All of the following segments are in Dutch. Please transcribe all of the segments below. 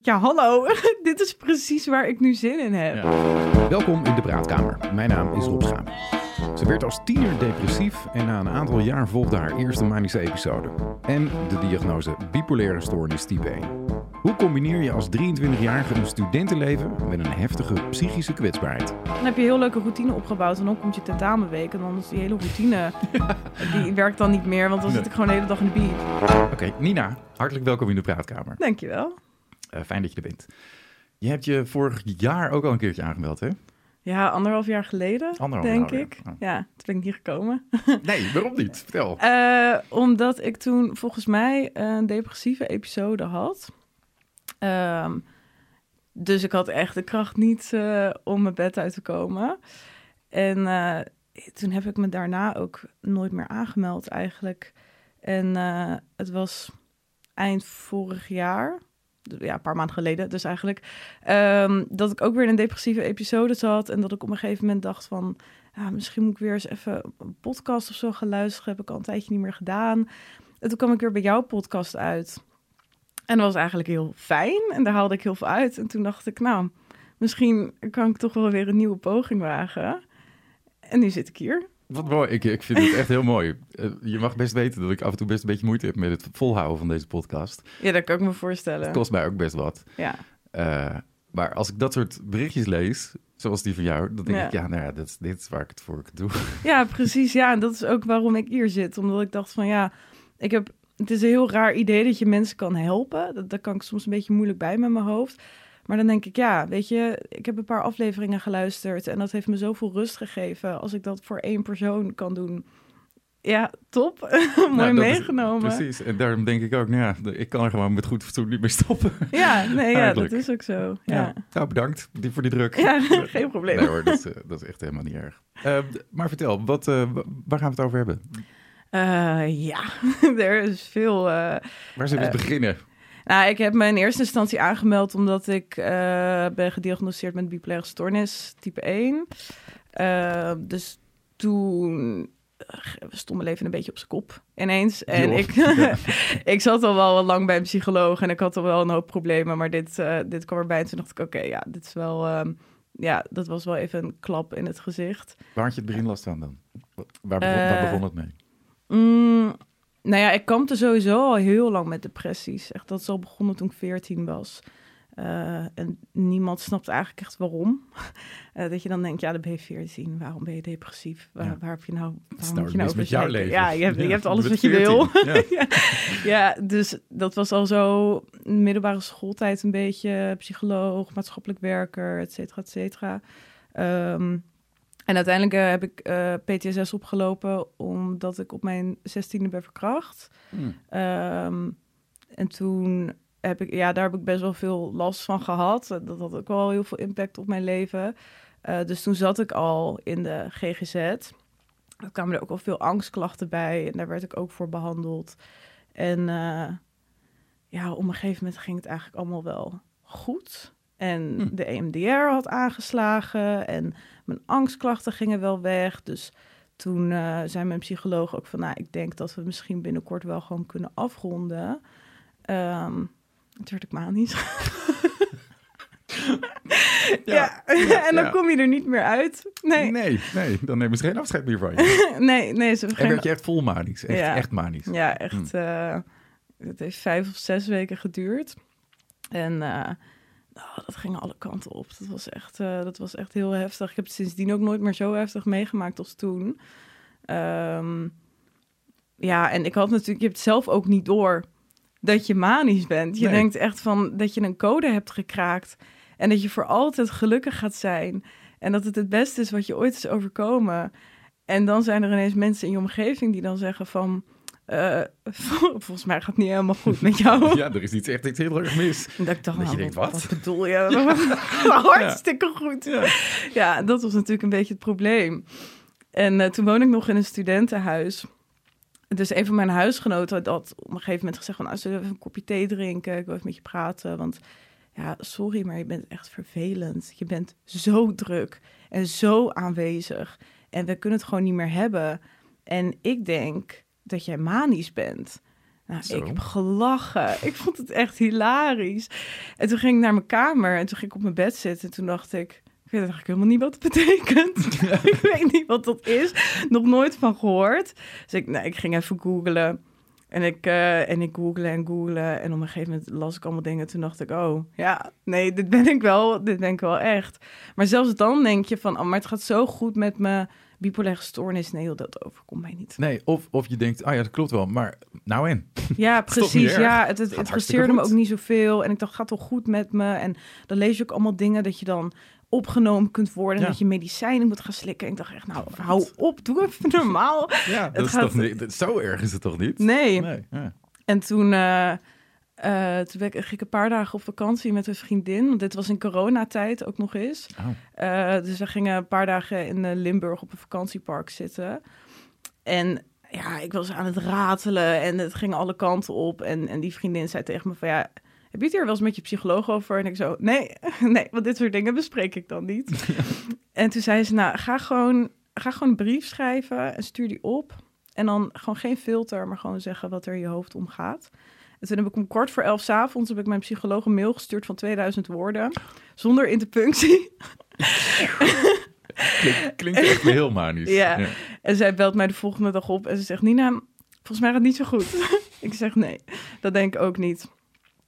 Ja, hallo. Dit is precies waar ik nu zin in heb. Welkom in de Praatkamer. Mijn naam is Rob Schaam. Ze werd als tiener depressief en na een aantal jaar volgde haar eerste manische episode. En de diagnose bipolaire stoornis type 1. Hoe combineer je als 23-jarige een studentenleven met een heftige psychische kwetsbaarheid? Dan heb je een heel leuke routine opgebouwd en dan komt je tentamenweek en dan is die hele routine, die werkt dan niet meer, want dan zit ik gewoon de hele dag in de bier. Oké, Nina, hartelijk welkom in de Praatkamer. Dankjewel. Uh, fijn dat je er bent. Je hebt je vorig jaar ook al een keertje aangemeld, hè? Ja, anderhalf jaar geleden, anderhalf denk jaar, ik. Ja. ja, toen ben ik niet gekomen. nee, waarom niet? Vertel. Uh, omdat ik toen volgens mij een depressieve episode had. Um, dus ik had echt de kracht niet uh, om mijn bed uit te komen. En uh, toen heb ik me daarna ook nooit meer aangemeld eigenlijk. En het was eind vorig jaar ja, een paar maanden geleden dus eigenlijk, um, dat ik ook weer een depressieve episode zat en dat ik op een gegeven moment dacht van, ja, misschien moet ik weer eens even een podcast of zo gaan luisteren, heb ik al een tijdje niet meer gedaan. En toen kwam ik weer bij jouw podcast uit. En dat was eigenlijk heel fijn en daar haalde ik heel veel uit. En toen dacht ik, nou, misschien kan ik toch wel weer een nieuwe poging wagen. En nu zit ik hier. Wat mooi. Ik, ik vind het echt heel mooi. Eh, je mag best weten dat ik af en toe best een beetje moeite heb met het volhouden van deze podcast. Ja, dat kan ik me voorstellen. Het kost mij ook best wat. Ja. Uh, maar als ik dat soort berichtjes lees, zoals die van jou, dan denk ik, ja, nou ja, dit, dit is waar ik het voor doe. Ja, precies. Ja, en dat is ook waarom ik hier zit. Omdat ik dacht van, ja, ik heb... Het is een heel raar idee dat je mensen kan helpen. Dat, dat kan ik soms een beetje moeilijk bij met mijn hoofd. Maar dan denk ik, ja, weet je, ik heb een paar afleveringen geluisterd en dat heeft me zoveel rust gegeven. Als ik dat voor één persoon kan doen, ja, top. Mooi nou, meegenomen. precies. En daarom denk ik ook, nou ja, ik kan er gewoon met goed fatsoen niet meer stoppen. Ja, nee, ja, dat is ook zo. Ja. ja. Nou, bedankt voor die druk. Ja, geen probleem. Nee hoor, dat is, eh, dat is echt helemaal niet erg. Uh, maar vertel, wat, uh, waar gaan we het over hebben? Uh, ja, er is veel... waar zullen we beginnen? Nou, ik heb me in eerste instantie aangemeld omdat ik uh, ben gediagnosticeerd met bipolaire stoornis type 1. Uh, dus toen stond mijn leven een beetje op zijn kop ineens. En ik, ik zat al wel lang bij een psycholoog en ik had al wel een hoop problemen. Maar dit, uh, dit kwam erbij en toen dacht ik, oké, okay, ja, dit is wel... Uh, ja, dat was wel even een klap in het gezicht. Waar had je het begin last van dan? Waar begon, waar begon het mee? Mm, nou ja, ik kampte sowieso al heel lang met depressies. Echt, dat is al begonnen toen ik 14 was. Uh, en niemand snapt eigenlijk echt waarom. Uh, dat je dan denkt, ja, dan ben je 14. Waarom ben je depressief? Waar, ja. waar heb je nou, waar moet je nou met jouw leven? Ja, je hebt, ja, je hebt alles wat je wil. Ja. ja. dus dat was al zo middelbare schooltijd een beetje. Psycholoog, maatschappelijk werker, et cetera, et cetera. Um, en uiteindelijk uh, heb ik uh, PTSS opgelopen omdat ik op mijn zestiende ben verkracht. Mm. Um, en toen heb ik, ja, daar heb ik best wel veel last van gehad. Dat had ook wel heel veel impact op mijn leven. Uh, dus toen zat ik al in de GGZ. Er kwamen er ook al veel angstklachten bij en daar werd ik ook voor behandeld. En ja, op een gegeven moment ging het eigenlijk allemaal wel goed. En hm. de EMDR had aangeslagen en mijn angstklachten gingen wel weg. Dus toen uh, zei mijn psycholoog ook van, nou, ik denk dat we misschien binnenkort wel gewoon kunnen afronden. Um, toen werd ik manisch. ja, ja, en dan kom je er niet meer uit. Nee, nee, nee dan nemen ze geen afscheid meer van je. nee, nee. Ze en werd je echt vol manisch, echt, ja. echt manisch. Ja, echt. Hm. Uh, het heeft vijf of zes weken geduurd. En uh, Oh, dat ging alle kanten op. Dat was, echt, uh, dat was echt heel heftig. Ik heb het sindsdien ook nooit meer zo heftig meegemaakt als toen. Um, ja, en ik had natuurlijk, je hebt zelf ook niet door dat je manisch bent. Je nee. denkt echt van dat je een code hebt gekraakt en dat je voor altijd gelukkig gaat zijn en dat het het beste is wat je ooit is overkomen. En dan zijn er ineens mensen in je omgeving die dan zeggen van uh, volgens mij gaat het niet helemaal goed met jou. Ja, er is iets echt iets heel erg mis. Dat ik dacht, dat je denkt, wat? wat bedoel je? Hartstikke goed. Ja. ja. dat was natuurlijk een beetje het probleem. En uh, toen woon ik nog in een studentenhuis. Dus een van mijn huisgenoten had op een gegeven moment gezegd van... Nou, zullen we even een kopje thee drinken? Ik wil even met je praten, want... Ja, sorry, maar je bent echt vervelend. Je bent zo druk en zo aanwezig. En we kunnen het gewoon niet meer hebben. En ik denk dat jij manisch bent. Nou, ik heb gelachen. Ik vond het echt hilarisch. En toen ging ik naar mijn kamer en toen ging ik op mijn bed zitten. En toen dacht ik, ik weet eigenlijk helemaal niet wat het betekent. ik weet niet wat dat is. Nog nooit van gehoord. Dus ik, nou, ik ging even googlen. En ik, uh, en ik googelen en googelen. En op een gegeven moment las ik allemaal dingen. Toen dacht ik, oh, ja, nee, dit ben ik wel. Dit ben ik wel echt. Maar zelfs dan denk je van, oh, maar het gaat zo goed met me bipolaire stoornis, nee, dat overkomt mij niet. Nee, of, of je denkt, ah ja, dat klopt wel, maar nou en? Ja, precies. Ja, het, het interesseerde me ook niet zoveel. En ik dacht, gaat toch goed met me? En dan lees je ook allemaal dingen dat je dan opgenomen kunt worden. En dat je medicijnen moet gaan slikken. En ik dacht echt, nou, hou op, doe even normaal. Ja, dat is toch niet, zo erg is het toch niet? Nee. nee ja. En toen... Uh, uh, toen ging ik een paar dagen op vakantie met een vriendin. Want dit was in coronatijd ook nog eens. Oh. Uh, dus we gingen een paar dagen in uh, Limburg op een vakantiepark zitten. En ja, ik was aan het ratelen en het ging alle kanten op. En, en die vriendin zei tegen me van ja, heb je het hier wel eens met je psycholoog over? En ik zo, nee, nee, want dit soort dingen bespreek ik dan niet. en toen zei ze, nou, ga gewoon, ga gewoon een brief schrijven en stuur die op. En dan gewoon geen filter, maar gewoon zeggen wat er in je hoofd omgaat. En toen heb ik om kort voor elf avonds heb ik mijn psycholoog een mail gestuurd van 2000 woorden. Zonder interpunctie. Klink, klinkt echt heel manisch. Ja. En zij belt mij de volgende dag op en ze zegt: Nina, volgens mij gaat het niet zo goed. ik zeg: Nee, dat denk ik ook niet.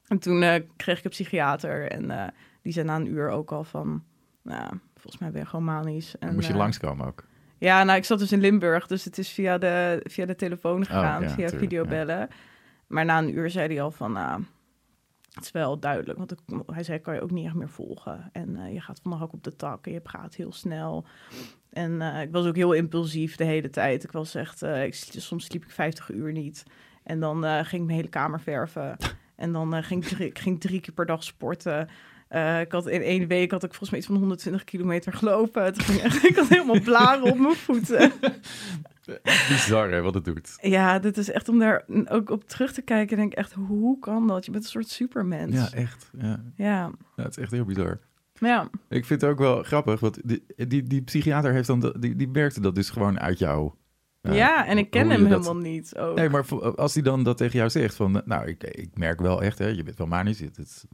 En toen uh, kreeg ik een psychiater en uh, die zei na een uur ook al van: Nou, volgens mij ben je gewoon manisch. En, moest je uh, langskomen ook? Ja, nou, ik zat dus in Limburg, dus het is via de, via de telefoon gegaan, oh, ja, via videobellen. Ja. Maar na een uur zei hij al van, nou, het is wel duidelijk. Want hij zei, kan je ook niet echt meer volgen. En uh, je gaat van de hak op de tak en je praat heel snel. En uh, ik was ook heel impulsief de hele tijd. Ik was echt, uh, ik, soms sliep ik 50 uur niet. En dan ging ik mijn hele kamer verven. En dan ging ik, drie, ik ging drie keer per dag sporten. Uh, ik had in één week had ik volgens mij iets van 120 kilometer gelopen. Het ging echt, ik had helemaal blaren op mijn voeten. Bizar hè, wat het doet. Ja, dit is echt om daar ook op terug te kijken. Denk ik echt, hoe kan dat? Je bent een soort supermens. Ja, echt. Ja. Ja. ja het is echt heel bizar. Ja. Ik vind het ook wel grappig, want die, die, die psychiater heeft dan, die, die merkte dat dus gewoon uit jou. Ja, en ik ken hem helemaal niet. Ook. Nee, maar als hij dan dat tegen jou zegt, van nou, ik, ik merk wel echt, hè, je bent wel manisch, dit,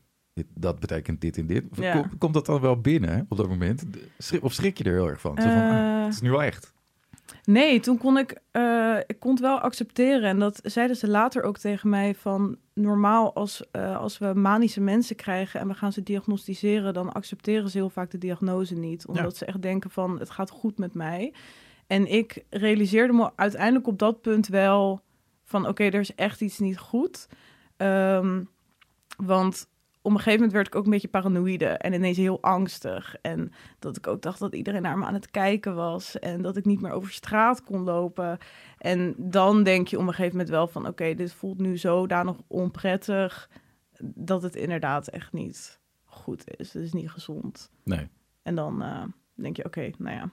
dat betekent dit en dit. Ja. Komt, dat dan wel binnen op dat moment? Of schrik je er heel erg van? Zo van ah, het is nu wel echt. Nee, toen kon ik, uh, ik kon het wel accepteren. En dat zeiden ze later ook tegen mij van... normaal als, uh, als we manische mensen krijgen en we gaan ze diagnosticeren... dan accepteren ze heel vaak de diagnose niet. Omdat ze echt denken van, het gaat goed met mij. En ik realiseerde me uiteindelijk op dat punt wel van... oké, er is echt iets niet goed. Um, want op een gegeven moment werd ik ook een beetje paranoïde en ineens heel angstig. En dat ik ook dacht dat iedereen naar me aan het kijken was en dat ik niet meer over straat kon lopen. En dan denk je op een gegeven moment wel van oké, dit voelt nu zodanig onprettig dat het inderdaad echt niet goed is. Het is niet gezond. Nee. En dan uh, denk je oké, nou ja.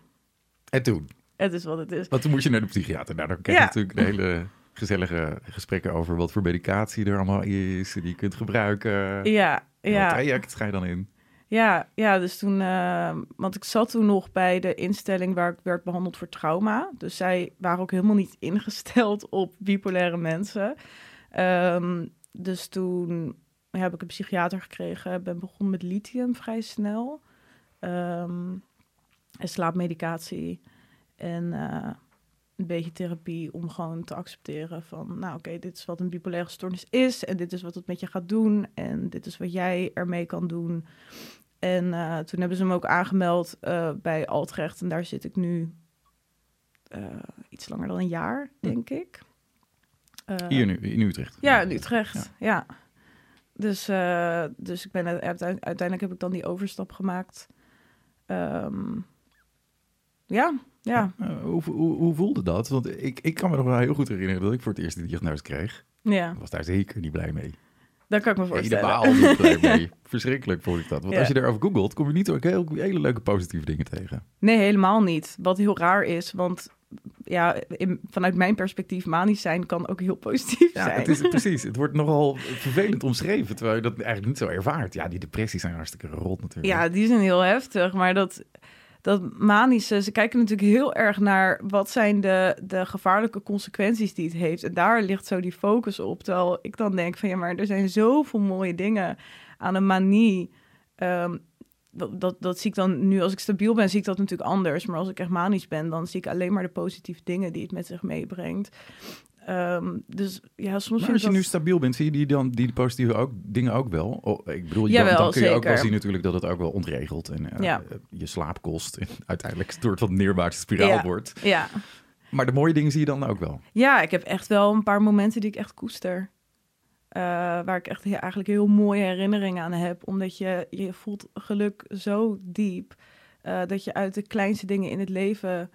En toen? Het is wat het is. Want toen moest je naar de psychiater. Nou, dan krijg je ja. natuurlijk een hele gezellige gesprekken over wat voor medicatie er allemaal is, die je kunt gebruiken. Ja, ja. Wat traject ga je dan in? Ja, ja, dus toen, uh, want ik zat toen nog bij de instelling waar ik werd behandeld voor trauma. Dus zij waren ook helemaal niet ingesteld op bipolaire mensen. Um, dus toen heb ik een psychiater gekregen, ben begonnen met lithium vrij snel. Um, en slaapmedicatie. En uh, een beetje therapie om gewoon te accepteren van, nou oké, dit is wat een bipolaire stoornis is en dit is wat het met je gaat doen en dit is wat jij ermee kan doen. En uh, toen hebben ze hem ook aangemeld uh, bij Altrecht en daar zit ik nu uh, iets langer dan een jaar, hm. denk hm. ik. Hier nu, in Utrecht? Ja, in Utrecht, ja. ja. Dus, dus ik ben uiteindelijk heb ik dan die overstap gemaakt. Um, ja, ja. Uh, hoe, hoe, hoe, voelde dat? Want ik, ik kan me nog wel heel goed herinneren dat ik voor het eerst die diagnose kreeg. Ja. Ik was daar zeker niet blij mee. Daar kan ik me voorstellen. Helemaal niet blij mee. Verschrikkelijk vond ik dat. Want als je erover googelt, kom je niet ook heel, hele leuke positieve dingen tegen. Nee, helemaal niet. Wat heel raar is, want ja, in, vanuit mijn perspectief, manisch zijn kan ook heel positief ja, zijn. Het is, precies. Het wordt nogal vervelend omschreven, terwijl je dat eigenlijk niet zo ervaart. Ja, die depressies zijn hartstikke rot natuurlijk. Ja, die zijn heel heftig, maar dat dat manische, ze kijken natuurlijk heel erg naar wat zijn de, de gevaarlijke consequenties die het heeft. En daar ligt zo die focus op. Terwijl ik dan denk van ja, maar er zijn zoveel mooie dingen aan een manie. Ehm, dat, dat, dat, zie ik dan nu, als ik stabiel ben, zie ik dat natuurlijk anders. Maar als ik echt manisch ben, dan zie ik alleen maar de positieve dingen die het met zich meebrengt. Um, dus ja, soms. Maar als je nu stabiel bent, zie je die dan die positieve ook, dingen ook wel? Oh, ik bedoel, dan, dan kun je ook wel zien natuurlijk dat het ook wel ontregelt en uh, ja. je slaap kost en uiteindelijk door het wat neerwaartse spiraal ja. wordt. Ja. Maar de mooie dingen zie je dan ook wel. Ja, ik heb echt wel een paar momenten die ik echt koester. Uh, waar ik echt eigenlijk heel mooie herinneringen aan heb. Omdat je, je voelt geluk zo diep. Uh, dat je uit de kleinste dingen in het leven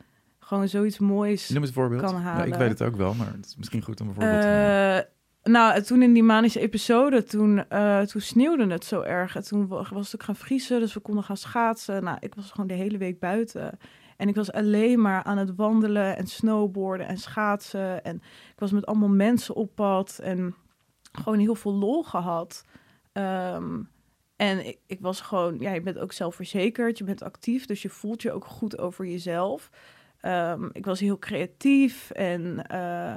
gewoon zoiets moois Noem het voorbeeld. kan halen. Ja, ik weet het ook wel, maar het is misschien goed om een voorbeeld te uh, Nou, toen in die manische episode, toen, uh, toen sneeuwde het zo erg. En toen was het ook gaan vriezen, dus we konden gaan schaatsen. Nou, ik was gewoon de hele week buiten. En ik was alleen maar aan het wandelen en snowboarden en schaatsen. En ik was met allemaal mensen op pad en gewoon heel veel lol gehad. Um, en ik, ik, was gewoon, ja, je bent ook zelfverzekerd, je bent actief, dus je voelt je ook goed over jezelf. Um, ik was heel creatief en uh,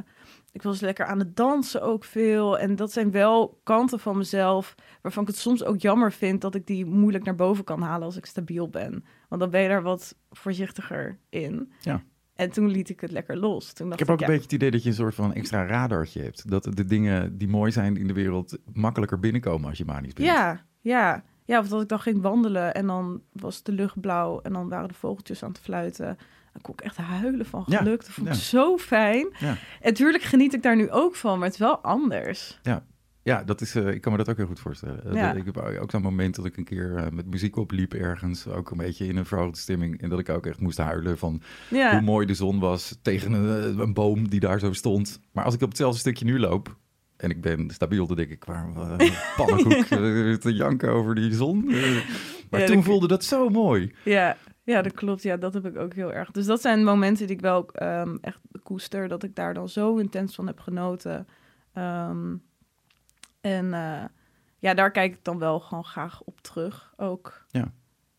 ik was lekker aan het dansen ook veel. En dat zijn wel kanten van mezelf waarvan ik het soms ook jammer vind dat ik die moeilijk naar boven kan halen als ik stabiel ben. Want dan ben je daar wat voorzichtiger in. Ja. En toen liet ik het lekker los. Toen dacht ik heb ook een beetje het idee dat je een soort van extra radartje hebt. Dat de dingen die mooi zijn in de wereld makkelijker binnenkomen als je manisch bent. Ja, ja. Ja, of dat ik dan ging wandelen en dan was de lucht blauw en dan waren de vogeltjes aan het fluiten. Dan kon ik echt huilen van geluk. Ja, dat vond ik ja. zo fijn. Ja. En natuurlijk geniet ik daar nu ook van, maar het is wel anders. Ja, ja dat is, uh, ik kan me dat ook heel goed voorstellen. Ja. Ik heb ook zo'n moment dat ik een keer uh, met muziek opliep ergens, ook een beetje in een vrolijke stemming. En dat ik ook echt moest huilen van hoe mooi de zon was tegen een, een, boom die daar zo stond. Maar als ik op hetzelfde stukje nu loop, en ik ben stabiel, dan denk ik, waar uh, pannenkoek te janken over die zon. maar toen voelde dat zo mooi. Ja, ja, dat klopt. Ja, dat heb ik ook heel erg. Dus dat zijn momenten die ik wel um, echt koester. Dat ik daar dan zo intens van heb genoten. Um, en uh, ja, daar kijk ik dan wel gewoon graag op terug ook. Ja,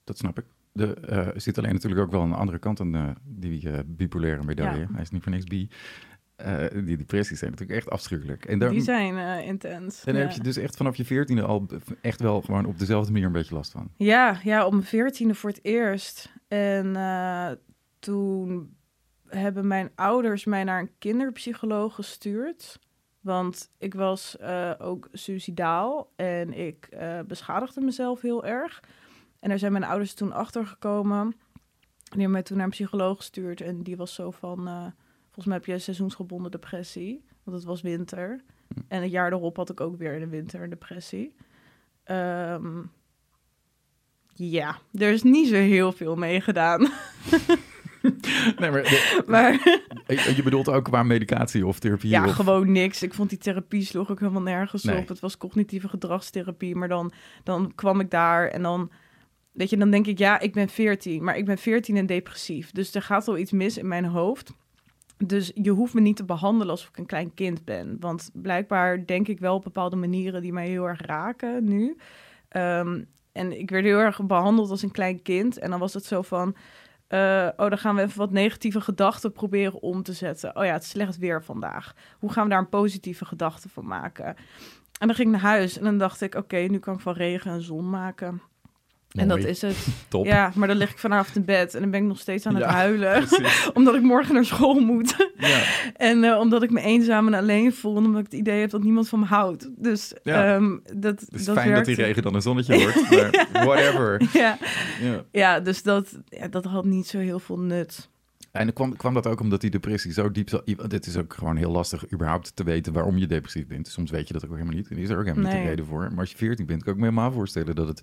dat snap ik. De, uh, er zit alleen natuurlijk ook wel een andere kant aan uh, die bipolaire medaille. Ja. Hij is niet voor niks bi. die depressies zijn natuurlijk echt afschuwelijk. En daar, die zijn intens. En daar ja. heb je dus echt vanaf je veertiende al echt wel gewoon op dezelfde manier een beetje last van. Ja, ja op mijn veertiende voor het eerst. En uh, toen hebben mijn ouders mij naar een kinderpsycholoog gestuurd. Want ik was uh, ook suicidaal en ik uh, beschadigde mezelf heel erg. En daar zijn mijn ouders toen achter gekomen. Die hebben mij toen naar een psycholoog gestuurd. En die was zo van, volgens mij heb je een seizoensgebonden depressie. Want het was winter. En het jaar erop had ik ook weer in de winter een depressie. Um, ja, er is niet zo heel veel mee gedaan. nee, maar, de, maar, je bedoelt ook qua medicatie of therapie? Ja, of... gewoon niks. Ik vond die therapie sloeg ik helemaal nergens nee. op. Het was cognitieve gedragstherapie, maar dan, dan kwam ik daar en dan... Weet je, dan denk ik, ja, ik ben 14, maar ik ben 14 en depressief. Dus er gaat wel iets mis in mijn hoofd. Dus je hoeft me niet te behandelen alsof ik een klein kind ben. Want blijkbaar denk ik wel op bepaalde manieren die mij heel erg raken nu. Um, en ik werd heel erg behandeld als een klein kind. En dan was het zo van... Uh, oh, dan gaan we even wat negatieve gedachten proberen om te zetten. Oh ja, het is slecht weer vandaag. Hoe gaan we daar een positieve gedachte van maken? En dan ging ik naar huis en dan dacht ik... oké, nu kan ik van regen en zon maken. En dat is het. Top. Ja, maar dan lig ik vanavond in bed en dan ben ik nog steeds aan het ja, huilen. omdat ik morgen naar school moet. Ja. en uh, omdat ik me eenzaam en alleen voel. En omdat ik het idee heb dat niemand van me houdt. Dus ja. um, dat, het is dat fijn werkt. dat die regen dan een zonnetje wordt. maar whatever. Ja, ja. ja dus dat, dat had niet zo heel veel nut. En dan kwam, kwam dat ook omdat die depressie zo diep zat. Dit is ook gewoon heel lastig überhaupt te weten waarom je depressief bent. Soms weet je dat ook helemaal niet. En is er ook helemaal nee. niet de reden voor. Maar als je 14 bent, kan ik me helemaal voorstellen dat het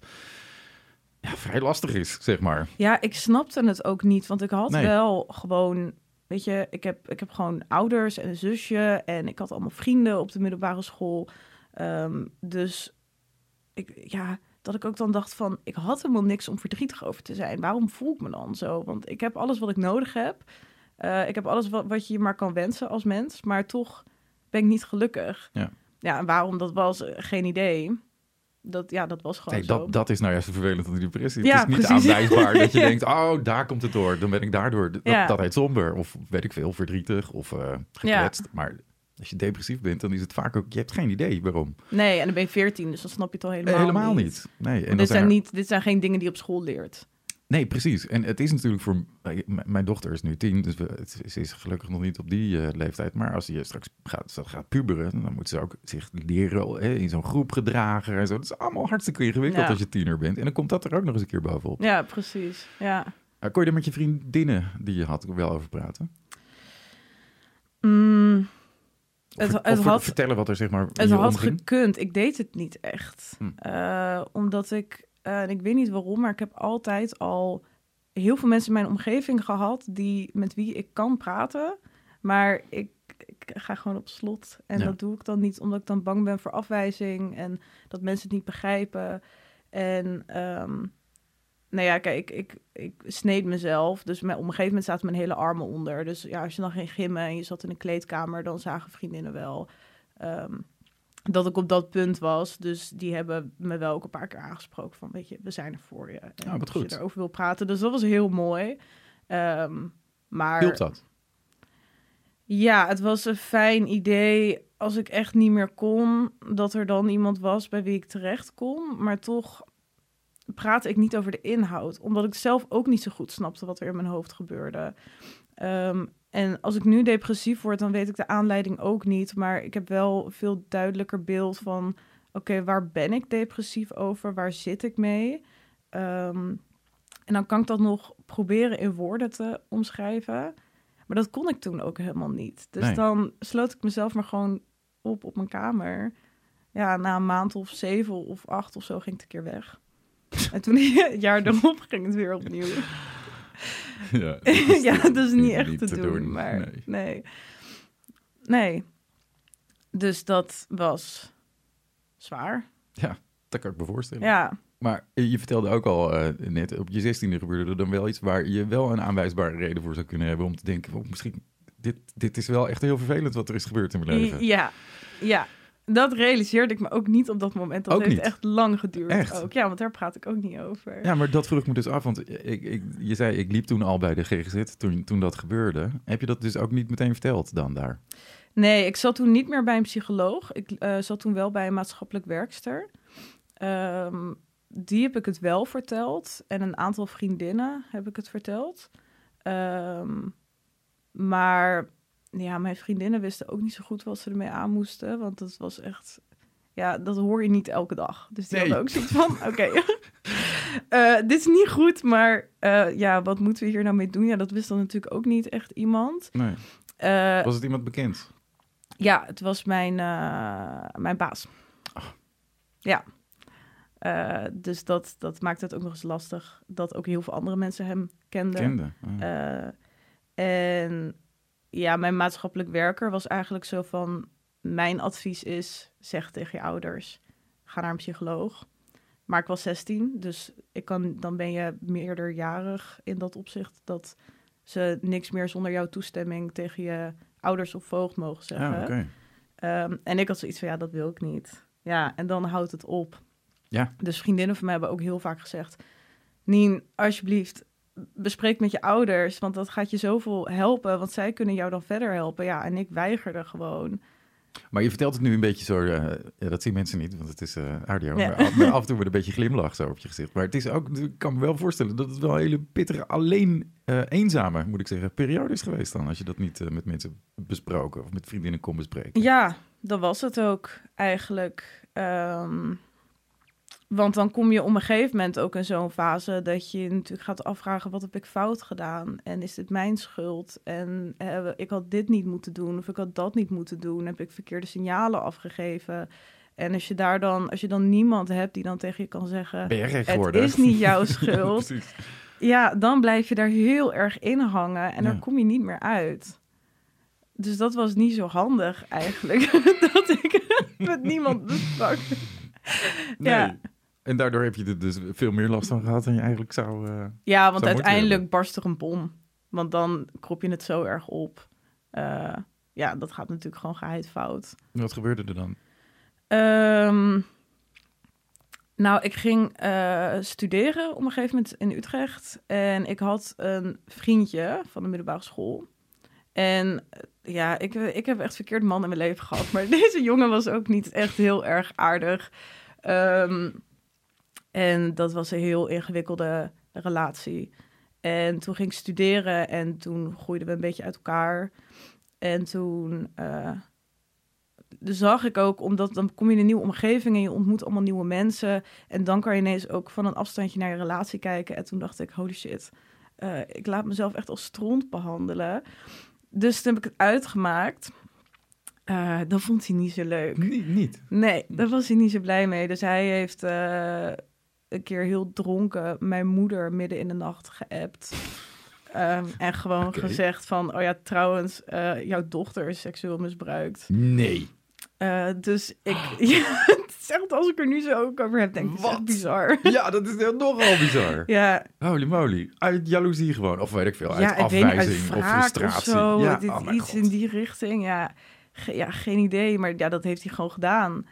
ja, vrij lastig is, zeg maar. Ja, ik snapte het ook niet, want ik had nee. wel gewoon, weet je, ik heb, ik heb gewoon ouders en een zusje en ik had allemaal vrienden op de middelbare school. Um, dus ik, ja, dat ik ook dan dacht van, ik had helemaal niks om verdrietig over te zijn. Waarom voel ik me dan zo? Want ik heb alles wat ik nodig heb. Uh, ik heb alles wat, wat je je maar kan wensen als mens, maar toch ben ik niet gelukkig. Ja, ja en waarom dat was, geen idee. Dat, ja, dat was gewoon nee, zo. dat, dat is nou juist vervelend aan de depressie. Ja, het is niet precies. aanwijsbaar dat je denkt, oh, daar komt het door. Dan ben ik daardoor. Dat, Ja. dat heet somber. Of weet ik veel, verdrietig of eh gekwetst. Maar als je depressief bent, dan is het vaak ook... Je hebt geen idee waarom. Nee, en dan ben je 14, dus dan snap je het al helemaal, Eh, Helemaal niet. Nee, en dit, zijn er- niet dit zijn geen dingen die je op school leert. Nee, precies. En het is natuurlijk voor... m- Mijn dochter is nu tien, dus we, ze is gelukkig nog niet op die eh, leeftijd. Maar als je straks gaat, gaat puberen, dan moet ze ook zich leren hè, in zo'n groep gedragen en zo. Dat is allemaal hartstikke ingewikkeld Ja. als je tiener bent. En dan komt dat er ook nog eens een keer bovenop. Ja, precies. Ja. Uh, kon je er met je vriendinnen die je had wel over praten? Mm, Of, Het- of had- vertellen wat er zeg maar het had omging? gekund. Ik deed het niet echt. Hm. Eh, omdat ik, eh, en ik weet niet waarom, maar ik heb altijd al heel veel mensen in mijn omgeving gehad die, met wie ik kan praten. Maar ik, ik ga gewoon op slot. En Ja. dat doe ik dan niet omdat ik dan bang ben voor afwijzing en dat mensen het niet begrijpen. En ehm, nou ja, kijk, ik, ik, ik sneed mezelf. Dus mijn, op een gegeven moment zaten mijn hele armen onder. Dus ja, als je dan ging gimmen en je zat in een kleedkamer, dan zagen vriendinnen wel ehm, dat ik op dat punt was. Dus die hebben me wel ook een paar keer aangesproken van, weet je, we zijn er voor je. En Ah, als goed. je erover wil praten. Dus dat was heel mooi. Ehm, maar Hielp dat? ja, het was een fijn idee als ik echt niet meer kon, dat er dan iemand was bij wie ik terecht kon. Maar toch praatte ik niet over de inhoud, omdat ik zelf ook niet zo goed snapte wat er in mijn hoofd gebeurde. Ehm, en als ik nu depressief word, dan weet ik de aanleiding ook niet. Maar ik heb wel een veel duidelijker beeld van: oké, waar ben ik depressief over? Waar zit ik mee? Ehm, en dan kan ik dat nog proberen in woorden te omschrijven. Maar dat kon ik toen ook helemaal niet. Dus Nee. dan sloot ik mezelf maar gewoon op op mijn kamer. Ja, na een maand of zeven of acht of zo ging ik een keer weg. En toen het jaar erop ging het weer opnieuw. ja, ja, dat is niet echt te, doen, doen, maar nee. nee. nee. Dus dat was zwaar. Dat kan ik me voorstellen. Ja, Maar je vertelde ook al eh, net, op je zestiende gebeurde er dan wel iets waar je wel een aanwijsbare reden voor zou kunnen hebben om te denken, oh, misschien, dit, dit is wel echt heel vervelend wat er is gebeurd in mijn leven. ja, ja. Dat realiseerde ik me ook niet op dat moment. Dat Ook heeft niet? echt lang geduurd Echt? ook. Ja, want daar praat ik ook niet over. Ja, maar dat vroeg ik me dus af, want ik, ik, je zei, ik liep toen al bij de GGZ toen, toen dat gebeurde. Heb je dat dus ook niet meteen verteld dan daar? Nee, ik zat toen niet meer bij een psycholoog. Ik eh, zat toen wel bij een maatschappelijk werkster. Ehm, die heb ik het wel verteld. En een aantal vriendinnen heb ik het verteld. Ehm, maar ja, mijn vriendinnen wisten ook niet zo goed wat ze ermee aan moesten. Want dat was echt... Ja, dat hoor je niet elke dag. Dus die Nee. hadden ook zoiets van... Oké, eh, dit is niet goed, maar eh, ja, wat moeten we hier nou mee doen? Ja, dat wist dan natuurlijk ook niet echt iemand. Nee. Eh, Was het iemand bekend? ja, het was mijn, mijn baas. Ah. Ja. Dus dat, dat maakt het ook nog eens lastig dat ook heel veel andere mensen hem kenden. Kende? Ah. En ja, mijn maatschappelijk werker was eigenlijk zo van... Mijn advies is, zeg tegen je ouders, ga naar een psycholoog. Maar ik was 16, dus ik kan, dan ben je meerderjarig in dat opzicht... dat ze niks meer zonder jouw toestemming tegen je ouders of voogd mogen zeggen. Ah, oké. Ehm, en ik had zoiets van, ja, dat wil ik niet. Ja, en dan houdt het op. Ja. Dus vriendinnen van mij hebben ook heel vaak gezegd... Nien, alsjeblieft, bespreek met je ouders... want dat gaat je zoveel helpen... want zij kunnen jou dan verder helpen. Ja, en ik weigerde gewoon. Maar je vertelt het nu een beetje zo, eh, ja, dat zien mensen niet, want het is audio. Ja. Maar, af, maar af en toe met een beetje glimlach zo op je gezicht. Maar het is ook, ik kan me wel voorstellen dat het wel een hele pittige, alleen eh, eenzame, moet ik zeggen, periode is geweest dan. Als je dat niet met mensen besproken of met vriendinnen kon bespreken. Ja, dat was het ook eigenlijk. Ehm, want dan kom je op een gegeven moment ook in zo'n fase dat je je natuurlijk gaat afvragen: wat heb ik fout gedaan? En is dit mijn schuld? En eh, ik had dit niet moeten doen, of ik had dat niet moeten doen. Heb ik verkeerde signalen afgegeven? En als je daar dan, als je dan niemand hebt die dan tegen je kan zeggen: het is niet jouw schuld. Precies. Ja, dan blijf je daar heel erg in hangen en Ja. dan kom je niet meer uit. Dus dat was niet zo handig eigenlijk, dat ik met niemand besprak. Nee. Ja. En daardoor heb je er dus veel meer last van gehad dan je eigenlijk zou... eh, Ja, want uiteindelijk barst er een bom. Want dan krop je het zo erg op. Eh, ja, dat gaat natuurlijk gewoon geheid fout. Wat gebeurde er dan? Ehm, Nou, ik ging uh, studeren op een gegeven moment in Utrecht. En ik had een vriendje van de middelbare school. En eh, ja, ik, ik heb echt verkeerd man in mijn leven gehad. Maar deze jongen was ook niet echt heel erg aardig. Um, en dat was een heel ingewikkelde relatie. En toen ging ik studeren en toen groeiden we een beetje uit elkaar. En toen uh, zag ik ook, omdat dan kom je in een nieuwe omgeving en je ontmoet allemaal nieuwe mensen. En dan kan je ineens ook van een afstandje naar je relatie kijken. En toen dacht ik, holy shit, uh, ik laat mezelf echt als stront behandelen. Dus toen heb ik het uitgemaakt. Uh, dat vond hij niet zo leuk. Niet? Nee, daar was hij niet zo blij mee. Dus hij heeft een keer heel dronken mijn moeder midden in de nacht geappt. Um, en gewoon gezegd van, oh ja, trouwens, uh, jouw dochter is seksueel misbruikt. Nee. Uh, dus ik, ja, het is echt, als ik er nu zo ook over heb, denk ik, Wat? bizar. Ja, dat is nogal bizar. ja. Holy moly. Uit jaloezie gewoon, of weet ik veel, uit ja, afwijzing of frustratie. Of zo, ja, dit, oh iets God. in die richting, ja. Ge ja, geen idee, maar ja, dat heeft hij gewoon gedaan.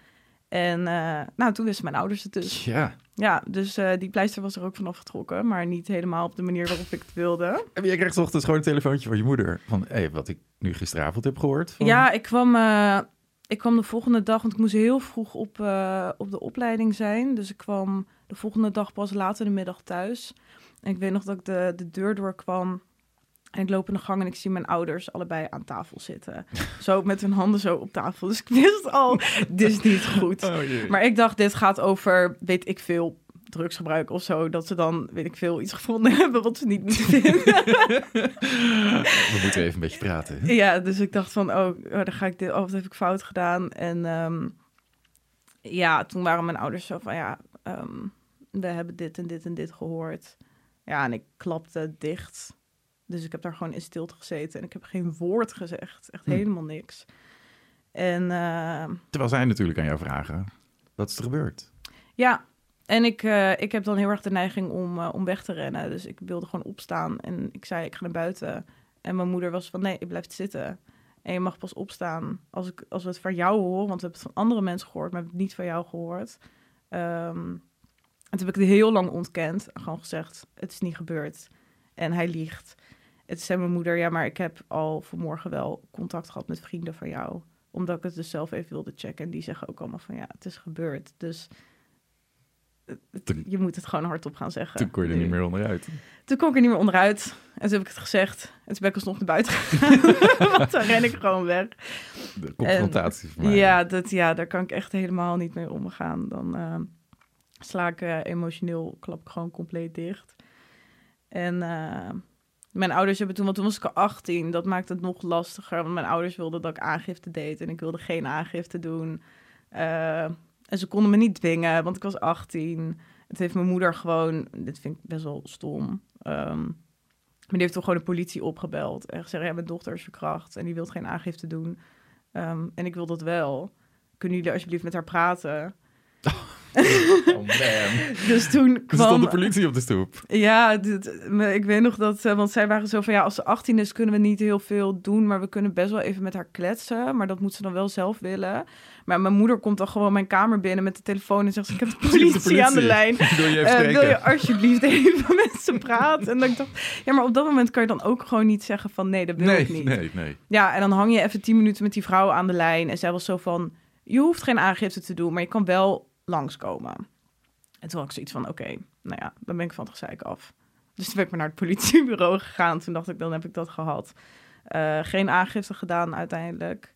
En uh, nou, toen wisten mijn ouders het dus. Ja. Ja, dus uh, die pleister was er ook vanaf getrokken, maar niet helemaal op de manier waarop ik het wilde. En jij kreeg ochtends gewoon een telefoontje van je moeder van, hé, hey, wat ik nu gisteravond heb gehoord. Van... Ja, ik kwam, uh, ik kwam de volgende dag, want ik moest heel vroeg op, op de opleiding zijn. Dus ik kwam de volgende dag pas later in de middag thuis. En ik weet nog dat ik de, de deur doorkwam en ik loop in de gang en ik zie mijn ouders allebei aan tafel zitten. Zo met hun handen zo op tafel. Dus ik wist al, dit is niet goed. Oh, maar ik dacht, dit gaat over, weet ik veel, drugsgebruik of zo. Dat ze dan, weet ik veel, iets gevonden hebben wat ze niet moeten vinden. We moeten even een beetje praten. Ja, dus ik dacht van, oh, oh dan ga ik dit, oh, wat heb ik fout gedaan? En um, ja, toen waren mijn ouders zo van, ja, um, we hebben dit en dit en dit gehoord. Ja, en ik klapte dicht. Dus ik heb daar gewoon in stilte gezeten en ik heb geen woord gezegd. Echt hm. helemaal niks. En, uh, Terwijl zij natuurlijk aan jou vragen, wat is er gebeurd? Ja, en ik, uh, ik heb dan heel erg de neiging om, uh, om weg te rennen. Dus ik wilde gewoon opstaan en ik zei, ik ga naar buiten. En mijn moeder was van, nee, ik blijf zitten. En je mag pas opstaan als, ik, als we het van jou horen. Want we hebben het van andere mensen gehoord, maar we hebben het niet van jou gehoord. Um, en toen heb ik het heel lang ontkend. En gewoon gezegd, het is niet gebeurd. En hij liegt. Het zei mijn moeder, ja, maar ik heb al vanmorgen wel contact gehad met vrienden van jou. Omdat ik het dus zelf even wilde checken. En die zeggen ook allemaal van, ja, het is gebeurd. Dus je moet het gewoon hardop gaan zeggen. Toen kon je er niet meer onderuit. Toen kon ik er niet meer onderuit. En toen heb ik het gezegd. En toen ben ik alsnog naar buiten gegaan. Want dan ren ik gewoon weg. De confrontatie van mij. Ja, dat, ja, daar kan ik echt helemaal niet mee omgaan. Dan uh, sla ik uh, emotioneel, klap ik gewoon compleet dicht. En... Uh, mijn ouders hebben toen, want toen was ik 18, dat maakt het nog lastiger. Want mijn ouders wilden dat ik aangifte deed en ik wilde geen aangifte doen. Uh, en ze konden me niet dwingen, want ik was 18. Het heeft mijn moeder gewoon, dit vind ik best wel stom. Um, maar die heeft toch gewoon de politie opgebeld en gezegd: Ja, mijn dochter is verkracht en die wil geen aangifte doen. Um, en ik wil dat wel. Kunnen jullie alsjeblieft met haar praten? Oh man. dus toen kwam... stond de politie op de stoep. Ja, dit, ik weet nog dat... Eh, want zij waren zo van, ja, als ze 18 is kunnen we niet heel veel doen... maar we kunnen best wel even met haar kletsen. Maar dat moet ze dan wel zelf willen. Maar mijn moeder komt dan gewoon mijn kamer binnen met de telefoon... en zegt, ik heb de politie, de politie. aan de lijn. Wil je, uh, wil je alsjeblieft even met ze praten? En dan dacht ja, maar op dat moment kan je dan ook gewoon niet zeggen van... nee, dat wil nee, ik niet. Nee, nee. Ja, en dan hang je even 10 minuten met die vrouw aan de lijn... en zij was zo van, je hoeft geen aangifte te doen... maar je kan wel langskomen. En toen had ik zoiets van, oké, nou ja, dan ben ik van het gezeik af. Dus toen ben ik maar naar het politiebureau gegaan. Toen dacht ik, dan heb ik dat gehad. Uh, geen aangifte gedaan uiteindelijk.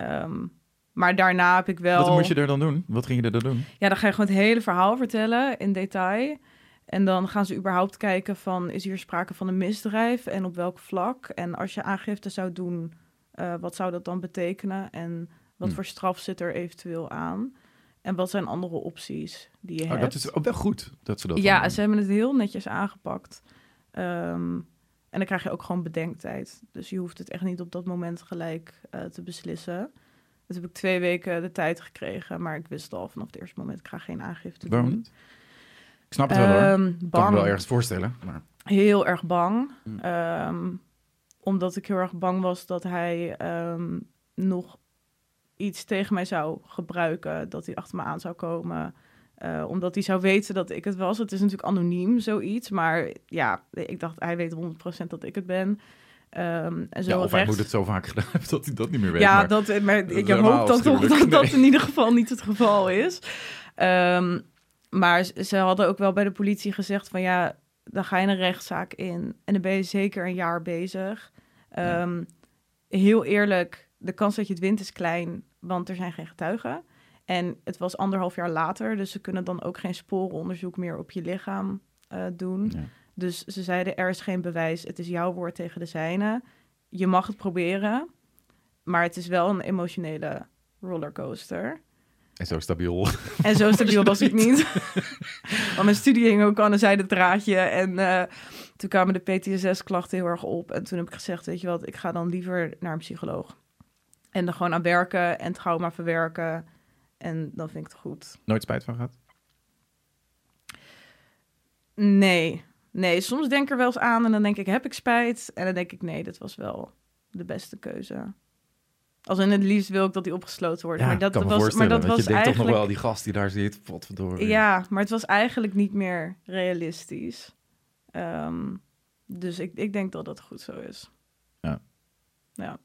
Um, maar daarna heb ik wel... Wat moet je er dan doen? Wat ging je er dan doen? Ja, dan ga je gewoon het hele verhaal vertellen in detail. En dan gaan ze überhaupt kijken van, is hier sprake van een misdrijf en op welk vlak? En als je aangifte zou doen, uh, wat zou dat dan betekenen? En wat hm. voor straf zit er eventueel aan? En wat zijn andere opties die je oh, hebt? Dat is ook wel goed dat ze dat Ja, ze hebben het heel netjes aangepakt. Um, en dan krijg je ook gewoon bedenktijd. Dus je hoeft het echt niet op dat moment gelijk uh, te beslissen. Dus heb ik twee weken de tijd gekregen. Maar ik wist al vanaf het eerste moment, ik ga geen aangifte Waarom doen. niet? Ik snap het wel hoor. Um, bang. Kan me wel ergens voorstellen. Maar... Heel erg bang. Mm. Um, omdat ik heel erg bang was dat hij nog iets tegen mij zou gebruiken, dat hij achter me aan zou komen. Uh, omdat hij zou weten dat ik het was. Het is natuurlijk anoniem, zoiets. Maar ja, ik dacht, hij weet 100% dat ik het ben. Um, en zo ja, of hij moet het zo vaak gedaan hebben dat hij dat niet meer weet. Ja, maar dat, maar ik hoop dan toch dat dat in ieder geval niet het geval is. Um, maar ze hadden ook wel bij de politie gezegd van ja, dan ga je een rechtszaak in en dan ben je zeker een jaar bezig. Um, heel eerlijk, de kans dat je het wint is klein, want er zijn geen getuigen. En het was anderhalf jaar later, dus ze kunnen dan ook geen sporenonderzoek meer op je lichaam uh, doen. Ja. Dus ze zeiden, er is geen bewijs, het is jouw woord tegen de zijne. Je mag het proberen, maar het is wel een emotionele rollercoaster. En zo stabiel. En zo stabiel was ik niet. Want mijn studie hing ook aan een zijde draadje. En uh, toen kwamen de PTSS-klachten heel erg op. En toen heb ik gezegd, weet je wat, ik ga dan liever naar een psycholoog. En er gewoon aan werken en trauma verwerken. En dan vind ik het goed. Nooit spijt van gehad? Nee. Nee, soms denk ik er wel eens aan en dan denk ik, heb ik spijt? En dan denk ik, nee, dit was wel de beste keuze. Als in het liefst wil ik dat hij opgesloten wordt. Ja, maar dat was, maar dat was je denkt eigenlijk... toch nog wel, die gast die daar zit, wat verdorie. Ja, maar het was eigenlijk niet meer realistisch. Um, dus ik, ik denk dat dat goed zo is. Ja. Ja.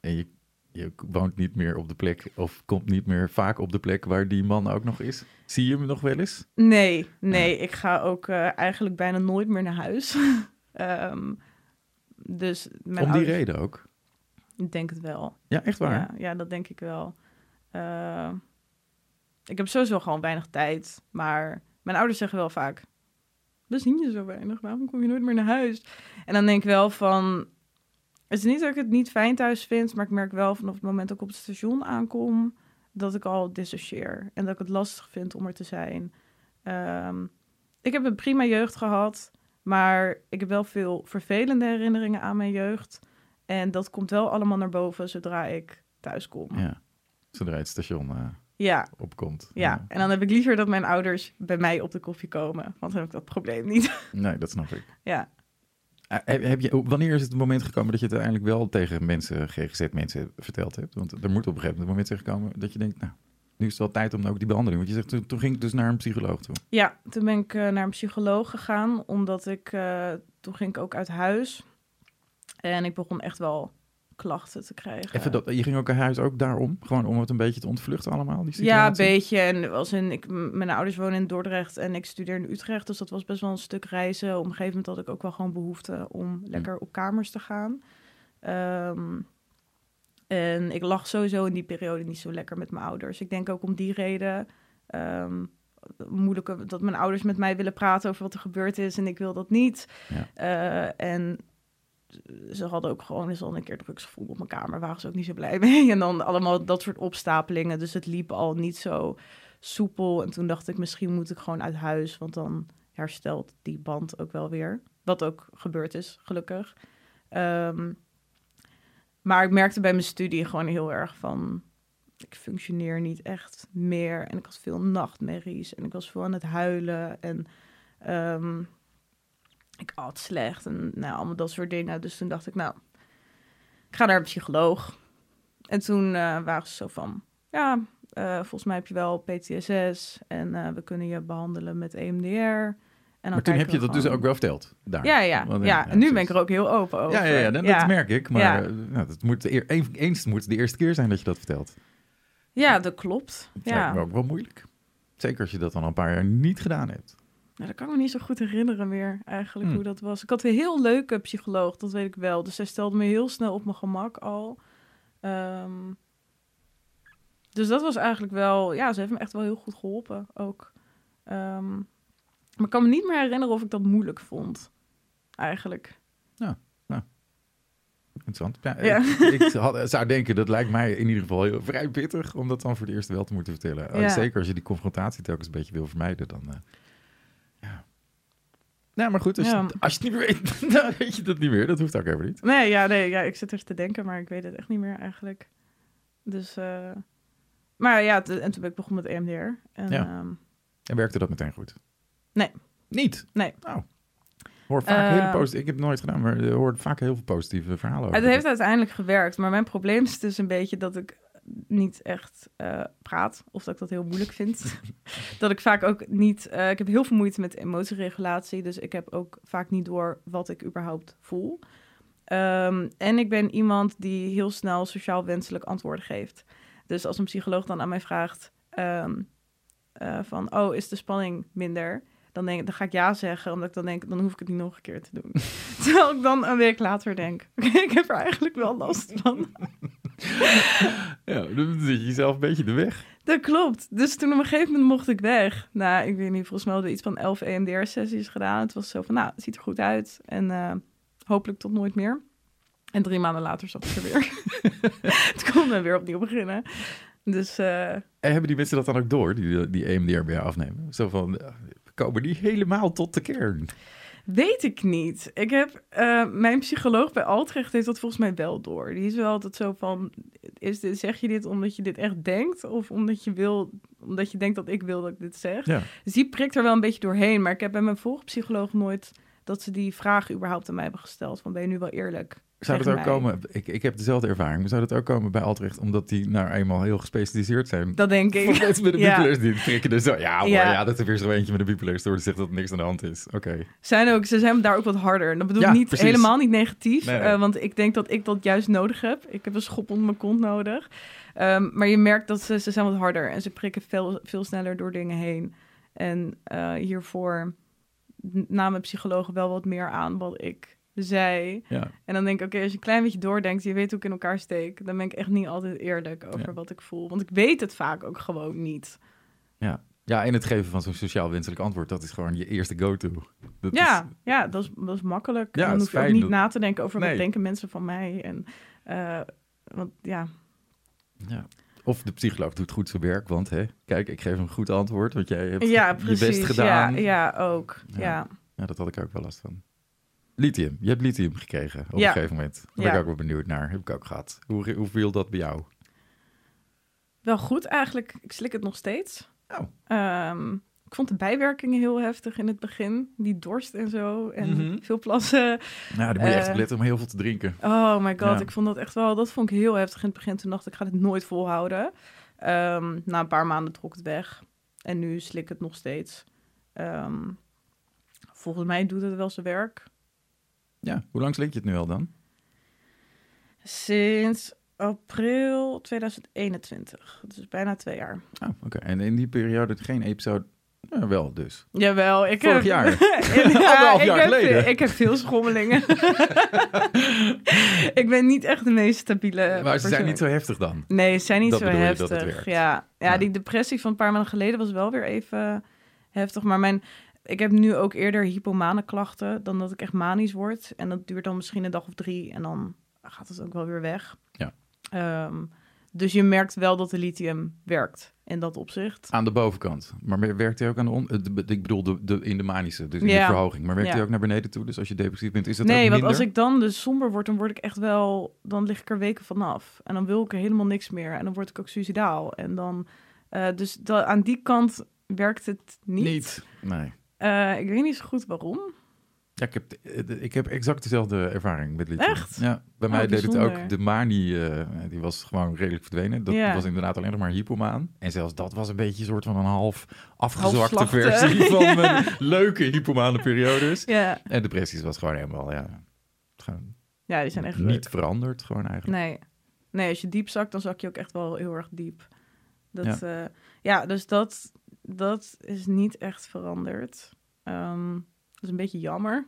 En je, je woont niet meer op de plek, of komt niet meer vaak op de plek waar die man ook nog is. Zie je hem nog wel eens? Nee, nee. Ik ga ook uh, eigenlijk bijna nooit meer naar huis. um, dus Om die ouders... reden ook? Ik denk het wel. Ja, echt waar? Ja, ja dat denk ik wel. Uh, ik heb sowieso gewoon weinig tijd. Maar mijn ouders zeggen wel vaak... We zien je zo weinig, waarom kom je nooit meer naar huis? En dan denk ik wel van... Het is niet dat ik het niet fijn thuis vind... maar ik merk wel vanaf het moment dat ik op het station aankom... dat ik al dissocieer. En dat ik het lastig vind om er te zijn. Um, ik heb een prima jeugd gehad... maar ik heb wel veel vervelende herinneringen aan mijn jeugd... En dat komt wel allemaal naar boven zodra ik thuis kom. Ja, zodra je het station uh, ja. opkomt. Ja. ja, en dan heb ik liever dat mijn ouders bij mij op de koffie komen. Want dan heb ik dat probleem niet. Nee, dat snap ik. Ja. Uh, heb je, wanneer is het moment gekomen dat je het uiteindelijk wel tegen mensen, GGZ-mensen, verteld hebt? Want er moet op een gegeven moment een moment zijn gekomen dat je denkt, nou, nu is het wel tijd om ook die behandeling. Want je zegt, toen, ging ik dus naar een psycholoog toe. Ja, toen ben ik uh, naar een psycholoog gegaan, omdat ik, uh, toen ging ik ook uit huis. En ik begon echt wel klachten te krijgen. Even dat, je ging ook naar huis ook daarom? Gewoon om het een beetje te ontvluchten allemaal? Die ja, een beetje. En als in, ik, mijn ouders wonen in Dordrecht en ik studeer in Utrecht. Dus dat was best wel een stuk reizen. Op een gegeven moment had ik ook wel gewoon behoefte om lekker op kamers te gaan. Um, en ik lag sowieso in die periode niet zo lekker met mijn ouders. Ik denk ook om die reden... Um, moeilijk dat mijn ouders met mij willen praten over wat er gebeurd is en ik wil dat niet. Ja. Uh, en ze hadden ook gewoon eens al een keer drugsgevoel op mijn kamer. Waren ze ook niet zo blij mee. En dan allemaal dat soort opstapelingen. Dus het liep al niet zo soepel. En toen dacht ik, misschien moet ik gewoon uit huis. Want dan herstelt die band ook wel weer. Wat ook gebeurd is, gelukkig. Um, maar ik merkte bij mijn studie gewoon heel erg van... Ik functioneer niet echt meer. En ik had veel nachtmerries. En ik was veel aan het huilen. En... Um, ik at slecht en nou, allemaal dat soort dingen. Dus toen dacht ik, nou, ik ga naar een psycholoog. En toen uh, waren ze zo van, ja, uh, volgens mij heb je wel PTSS en uh, we kunnen je behandelen met EMDR. En maar toen heb je dat dus ook wel verteld daar. Ja, ja, Want, ja. en nu ben ik er ook heel open over. Ja, ja, ja, dat, ja. merk ik. Maar ja. nou, dat moet de, eens moet de eerste keer zijn dat je dat vertelt. Ja, dat klopt. Dat ja. lijkt me ook wel moeilijk. Zeker als je dat dan een paar jaar niet gedaan hebt. Nou, dat kan ik me niet zo goed herinneren meer, eigenlijk, Hmm. hoe dat was. Ik had een heel leuke psycholoog, dat weet ik wel. Dus zij stelde me heel snel op mijn gemak al. Um, dus dat was eigenlijk wel... Ja, ze heeft me echt wel heel goed geholpen, ook. Um, maar ik kan me niet meer herinneren of ik dat moeilijk vond, eigenlijk. Ja, nou. Interessant. Ja, ja. Ik, ik had, zou denken, dat lijkt mij in ieder geval heel, vrij pittig... om dat dan voor de eerste wel te moeten vertellen. Ja. Zeker als je die confrontatie telkens een beetje wil vermijden, dan... Uh. Nou, maar goed, Ja. je, als je het niet meer weet, dan weet je dat niet meer. Dat hoeft ook helemaal niet. Nee, ja, nee, ja, ik zit er te denken, maar ik weet het echt niet meer eigenlijk. Dus, uh, maar ja, en toen ben ik begonnen met EMDR. En, Ja. ehm, En werkte dat meteen goed? Nee. Niet? Nee. Nou, hoor vaak Eh, hele positieve... Ik heb het nooit gedaan, maar je hoort vaak heel veel positieve verhalen over. het heeft uiteindelijk gewerkt, maar mijn probleem is dus een beetje dat ik niet echt uh, praat of dat ik dat heel moeilijk vind. dat ik vaak ook niet, uh, ik heb heel veel moeite met emotieregulatie, dus ik heb ook vaak niet door wat ik überhaupt voel. Um, en ik ben iemand die heel snel sociaal wenselijk antwoorden geeft. Dus als een psycholoog dan aan mij vraagt um, uh, van, oh, is de spanning minder? Dan, denk, dan ga ik ja zeggen, omdat ik dan denk, dan hoef ik het niet nog een keer te doen. Terwijl ik dan een week later denk, ik heb er eigenlijk wel last van. Ja, dan zit je jezelf een beetje de weg. Dat klopt. Dus toen op een gegeven moment mocht ik weg. Nou, ik weet niet, volgens mij hadden we iets van 11 EMDR-sessies gedaan. Het was zo van, nou, het ziet er goed uit. En uh, hopelijk tot nooit meer. En drie maanden later zat ik er weer. het kon weer opnieuw beginnen. Dus, uh... En hebben die mensen dat dan ook door, die, die EMDR bij afnemen? Zo van, we komen die helemaal tot de kern. Weet ik niet. Ik heb, uh, mijn psycholoog bij Altrecht heeft dat volgens mij wel door. Die is wel altijd zo van, is dit, zeg je dit omdat je dit echt denkt? Of omdat je, wil, omdat je denkt dat ik wil dat ik dit zeg? Ja. Dus die prikt er wel een beetje doorheen. Maar ik heb bij mijn vorige psycholoog nooit dat ze die vraag überhaupt aan mij hebben gesteld. Van, ben je nu wel eerlijk? Zou het ook komen, ik, ik heb dezelfde ervaring, zou het ook komen bij Altrecht, omdat die nou eenmaal heel gespecialiseerd zijn? Dat denk ik. Mensen met een ja. die trekken er zo, ja hoor, ja. ja, dat er weer zo eentje met een bipolaire stoornis zegt dat er niks aan de hand is. Oké. Zijn ook, ze zijn daar ook wat harder. Dat bedoel ik Ja, niet, precies. helemaal niet negatief, Nee, nee. eh, want ik denk dat ik dat juist nodig heb. Ik heb een schop onder mijn kont nodig. Ehm, maar je merkt dat ze, ze zijn wat harder en ze prikken veel, veel sneller door dingen heen. En eh, hiervoor namen psychologen wel wat meer aan wat ik zei. Ja. En dan denk ik, oké, als je een klein beetje doordenkt, je weet hoe ik in elkaar steek, dan ben ik echt niet altijd eerlijk over Ja. wat ik voel. Want ik weet het vaak ook gewoon niet. ja, en het geven van zo'n sociaal wenselijk antwoord, dat is gewoon je eerste go-to. Ja, is- ja dat, is, dat is makkelijk. Ja, dan hoef je ook niet dat- na te denken over Nee. wat denken mensen van mij. En, eh, want ja, ja. Of de psycholoog doet goed zijn werk, want hè, kijk, ik geef een goed antwoord, want jij hebt ja je precies. best gedaan. Ja, ja ook. Ja. Ja. Ja, dat had ik ook wel last van. Lithium. Je hebt lithium gekregen op een gegeven moment. Daar ben ik ook wel benieuwd naar. Heb ik ook gehad. Hoe, hoe viel dat bij jou? Wel goed eigenlijk. Ik slik het nog steeds. Oh. Ehm, ik vond de bijwerkingen heel heftig in het begin. Die dorst en zo. En Mhm. veel plassen. Nou, dan moet je echt Eh. letten om heel veel te drinken. Oh my god, Ja. ik vond dat echt wel... Dat vond ik heel heftig in het begin. Toen dacht ik, ik ga dit nooit volhouden. Ehm, na een paar maanden trok het weg. En nu slik ik het nog steeds. Ehm, volgens mij doet het wel zijn werk. Ja, hoe lang slik je het nu al dan? Sinds april 2021. Dus bijna twee jaar. Oh, oké. En in die periode geen episode... Nou, wel dus. Jawel, ik Vorig heb... jaar. ja, ik jaar heb, geleden. Ik heb veel schommelingen. ik ben niet echt de meest stabiele maar ze persoon. zijn niet zo heftig dan. Nee, ze zijn niet Dat zo heftig. ja. Ja, Ja. die depressie van een paar maanden geleden was wel weer even heftig. Maar mijn, ik heb nu ook eerder hypomane klachten dan dat ik echt manisch word. En dat duurt dan misschien een dag of drie en dan gaat het ook wel weer weg. Ja. Ehm, dus je merkt wel dat de lithium werkt in dat opzicht. Aan de bovenkant. Maar werkt hij ook aan de... On... Ik bedoel, de, de, in de manische, dus in de verhoging. Maar werkt Ja. hij ook naar beneden toe? Dus als je depressief bent, is dat ook nee, minder? want als ik dan dus somber word, dan word ik echt wel... Dan lig ik er weken vanaf. En dan wil ik er helemaal niks meer. En dan word ik ook suicidaal. En dan... eh, dus da- aan die kant werkt het niet. Niet. Nee. Eh, ik weet niet zo goed waarom. Ja, ik heb, eh, ik heb exact dezelfde ervaring met lithium. Echt? Ja, bij Oh, mij deed het ook. De manie, eh, die was gewoon redelijk verdwenen. Dat was inderdaad alleen nog maar hypomaan. En zelfs dat was een beetje een soort van een half afgezwakte Half versie van mijn leuke hypomane periodes. Ja, En depressies was gewoon helemaal, ja, gewoon ja die zijn echt... niet veranderd gewoon eigenlijk. Nee. nee, als je diep zakt, dan zak je ook echt wel heel erg diep. Dat, ja. ja, dus dat, dat is niet echt veranderd. Ehm, is een beetje jammer.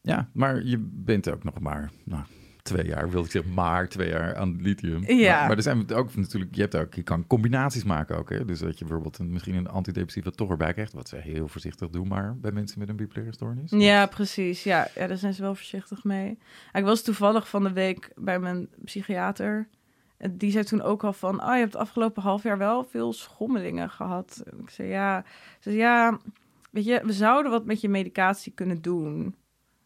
Ja, maar je bent ook nog maar, nou, twee jaar, wil ik zeggen, maar twee jaar aan lithium. Ja. Maar, maar er zijn ook natuurlijk, je hebt ook, je kan combinaties maken ook, hè. Dus dat je bijvoorbeeld een, misschien een antidepressiva toch erbij krijgt, wat ze heel voorzichtig doen, maar bij mensen met een bipolaire stoornis. Ja, precies. Ja, ja, daar zijn ze wel voorzichtig mee. Ik was toevallig van de week bij mijn psychiater. En Die zei toen ook al van, oh, je hebt het afgelopen half jaar wel veel schommelingen gehad. Ik zei, ja. Ze zei, ja, weet je, we zouden wat met je medicatie kunnen doen.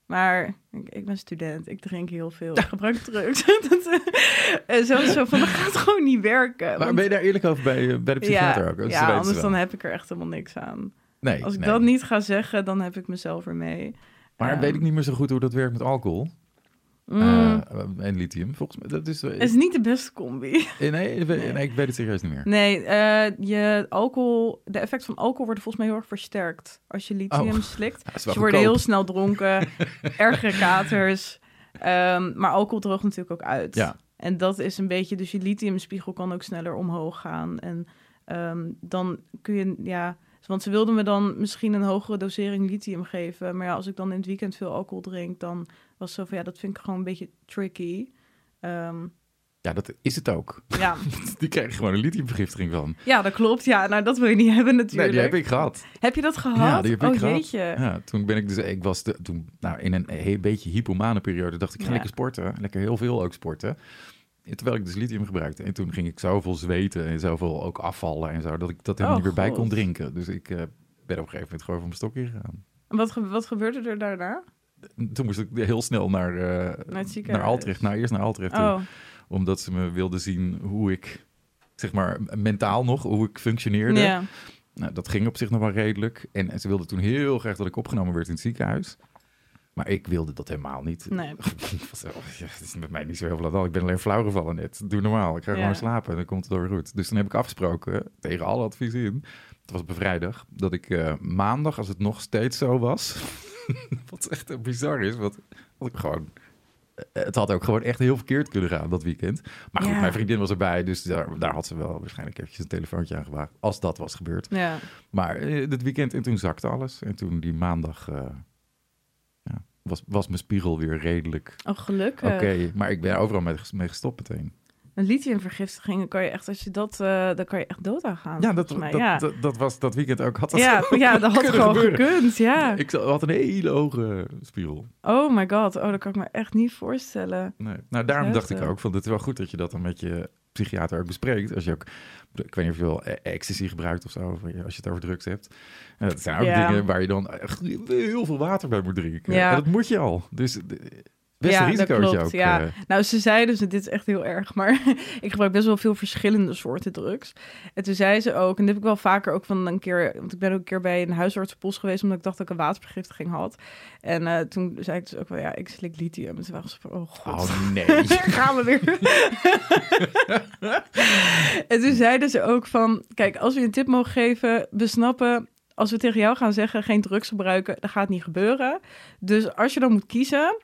Maar ik, ik ben student, ik drink heel veel, ik gebruik drugs. Dat, eh, en zo, zo van, dat gaat gewoon niet werken. Maar want- ben je daar eerlijk over bij, eh, bij de psychiater ook? Dat ja, anders dan heb ik er echt helemaal niks aan. Nee, Als ik nee. dat niet ga zeggen, dan heb ik mezelf ermee. Maar Ehm, weet ik niet meer zo goed hoe dat werkt met alcohol. Mm. en lithium, volgens mij. Dat is, het is niet de beste combi. Nee, nee, nee, ik weet het serieus niet meer. Nee, je alcohol, de effect van alcohol wordt volgens mij heel erg versterkt als je lithium oh. slikt. Dus je wordt heel snel dronken, ergere katers. Um, maar alcohol droogt natuurlijk ook uit. Ja. En dat is een beetje, dus je lithiumspiegel kan ook sneller omhoog gaan. En um, dan kun je, ja, want ze wilden me dan misschien een hogere dosering lithium geven. Maar ja, als ik dan in het weekend veel alcohol drink, dan was zo van ja, dat vind ik gewoon een beetje tricky. Um, ja, dat is het ook. Ja. die krijg je gewoon een lithiumvergiftiging van. Ja, dat klopt. Ja, nou dat wil je niet hebben natuurlijk. Nee, die heb ik gehad. Heb je dat gehad? Ja, die heb ik oh, gehad. Jeetje. Ja, toen ben ik dus, ik was de, toen, nou, in een heel beetje hypomane periode, dacht ik, ga lekker sporten. Lekker heel veel ook sporten. Terwijl ik dus lithium gebruikte. En toen ging ik zoveel zweten en zoveel ook afvallen en zo, dat ik dat helemaal oh, niet meer bij kon drinken. Dus ik uh, ben op een gegeven moment gewoon van mijn stokje gegaan. En wat, wat gebeurde er daarna? Toen moest ik heel snel naar, uh, naar, naar Altrecht. Nou, eerst naar Altrecht toe. Oh. Omdat ze me wilden zien hoe ik, zeg maar, mentaal nog, hoe ik functioneerde. Ja. Nou, dat ging op zich nog wel redelijk. En ze wilden toen heel graag dat ik opgenomen werd in het ziekenhuis. Maar ik wilde dat helemaal niet. Nee. het is met mij niet zo heel veel aan Ik ben alleen flauw gevallen net. Doe normaal. Ik ga gewoon slapen en dan komt het door goed. Dus toen heb ik afgesproken, tegen alle advies in, het was bevrijdag, dat ik uh, maandag, als het nog steeds zo was, wat echt bizar is, wat, wat ik gewoon eh, het had ook gewoon echt heel verkeerd kunnen gaan dat weekend. Maar goed, mijn vriendin was erbij, dus daar, daar, had ze wel waarschijnlijk eventjes een telefoontje aan gewaagd. Als dat was gebeurd. Ja. Maar uh, dit weekend en toen zakte alles. En toen die maandag was, was mijn spiegel weer redelijk. Oh, gelukkig. Oké, maar ik ben overal mee, mee gestopt meteen. Een lithiumvergiftiging, kan je echt, als je dat, uh, dan kan je echt dood aan gaan. Ja, dat, dat, ja. Dat, dat, was dat weekend ook. Had dat ja, ja, dat had gewoon gekund, ja. Ik had een hele hoge spiegel. Oh my god, oh, dat kan ik me echt niet voorstellen. Nee. Nou, daarom dacht ik ook van, het is wel goed dat je dat dan met je psychiater ook bespreekt. Als je ook, ik weet niet of je veel ecstasy gebruikt of zo, als je het over drugs hebt. En dat zijn ook dingen waar je dan echt heel veel water bij moet drinken. Ja. En dat moet je al. Dus Best ja, dat klopt. Ook, ja. Uh... Nou, ze zei dus, dit is echt heel erg, maar ik gebruik best wel veel verschillende soorten drugs. En toen zei ze ook, en dit heb ik wel vaker ook van een keer, want ik ben ook een keer bij een huisartsenpost geweest, omdat ik dacht dat ik een watervergiftiging had. En uh, toen zei ik dus ook wel, ja, ik slik lithium. En toen waren ze van, oh god. Oh nee. Gaan we weer. en toen zeiden ze ook van, kijk, als we een tip mogen geven, we snappen als we tegen jou gaan zeggen geen drugs gebruiken, dat gaat niet gebeuren. Dus als je dan moet kiezen,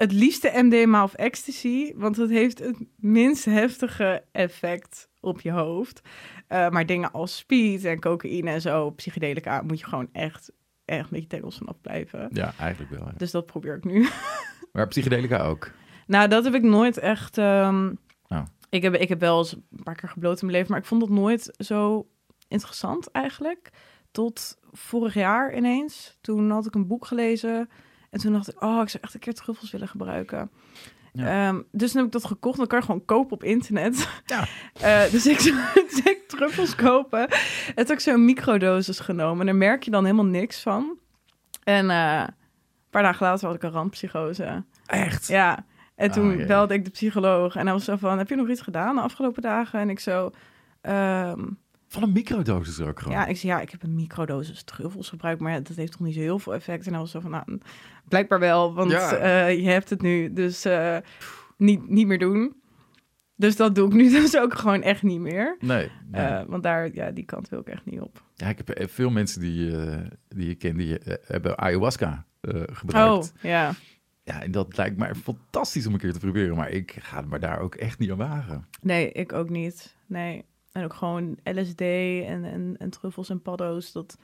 het liefste MDMA of ecstasy, want het heeft het minst heftige effect op je hoofd. Uh, maar dingen als speed en cocaïne en zo, psychedelica, moet je gewoon echt, echt met je tengels vanaf blijven. Ja, eigenlijk wel. Dus dat probeer ik nu. maar psychedelica ook? Nou, dat heb ik nooit echt... Um, oh. ik, heb, ik heb wel eens een paar keer gebloot in mijn leven, maar ik vond het nooit zo interessant eigenlijk. Tot vorig jaar ineens. Toen had ik een boek gelezen en toen dacht ik, oh, ik zou echt een keer truffels willen gebruiken. Ehm, dus dan heb ik dat gekocht. Dan kan je gewoon kopen op internet. Ja. Uh, dus, ik, dus ik truffels kopen. En toen heb ik zo'n microdosis genomen. En daar merk je dan helemaal niks van. En uh, een paar dagen later had ik een randpsychose. Echt? Ja. En toen oh, belde ik de psycholoog. En hij was zo van, heb je nog iets gedaan de afgelopen dagen? En ik zo... Um, van een microdosis ook gewoon? Ja, ik zei, ja, ik heb een microdosis truffels gebruikt, maar dat heeft toch niet zo heel veel effect. En hij was zo van, nou, blijkbaar wel, want eh, je hebt het nu, dus uh, niet, niet meer doen. Dus dat doe ik nu dus ook gewoon echt niet meer. Nee. Uh, want daar, ja, die kant wil ik echt niet op. Ja, ik heb veel mensen die, die je ken, die hebben ayahuasca gebruikt. Oh, ja. Ja, en dat lijkt mij fantastisch om een keer te proberen, maar ik ga me daar ook echt niet aan wagen. Nee, ik ook niet. Nee. En ook gewoon LSD en, en, en truffels en paddo's. Dat,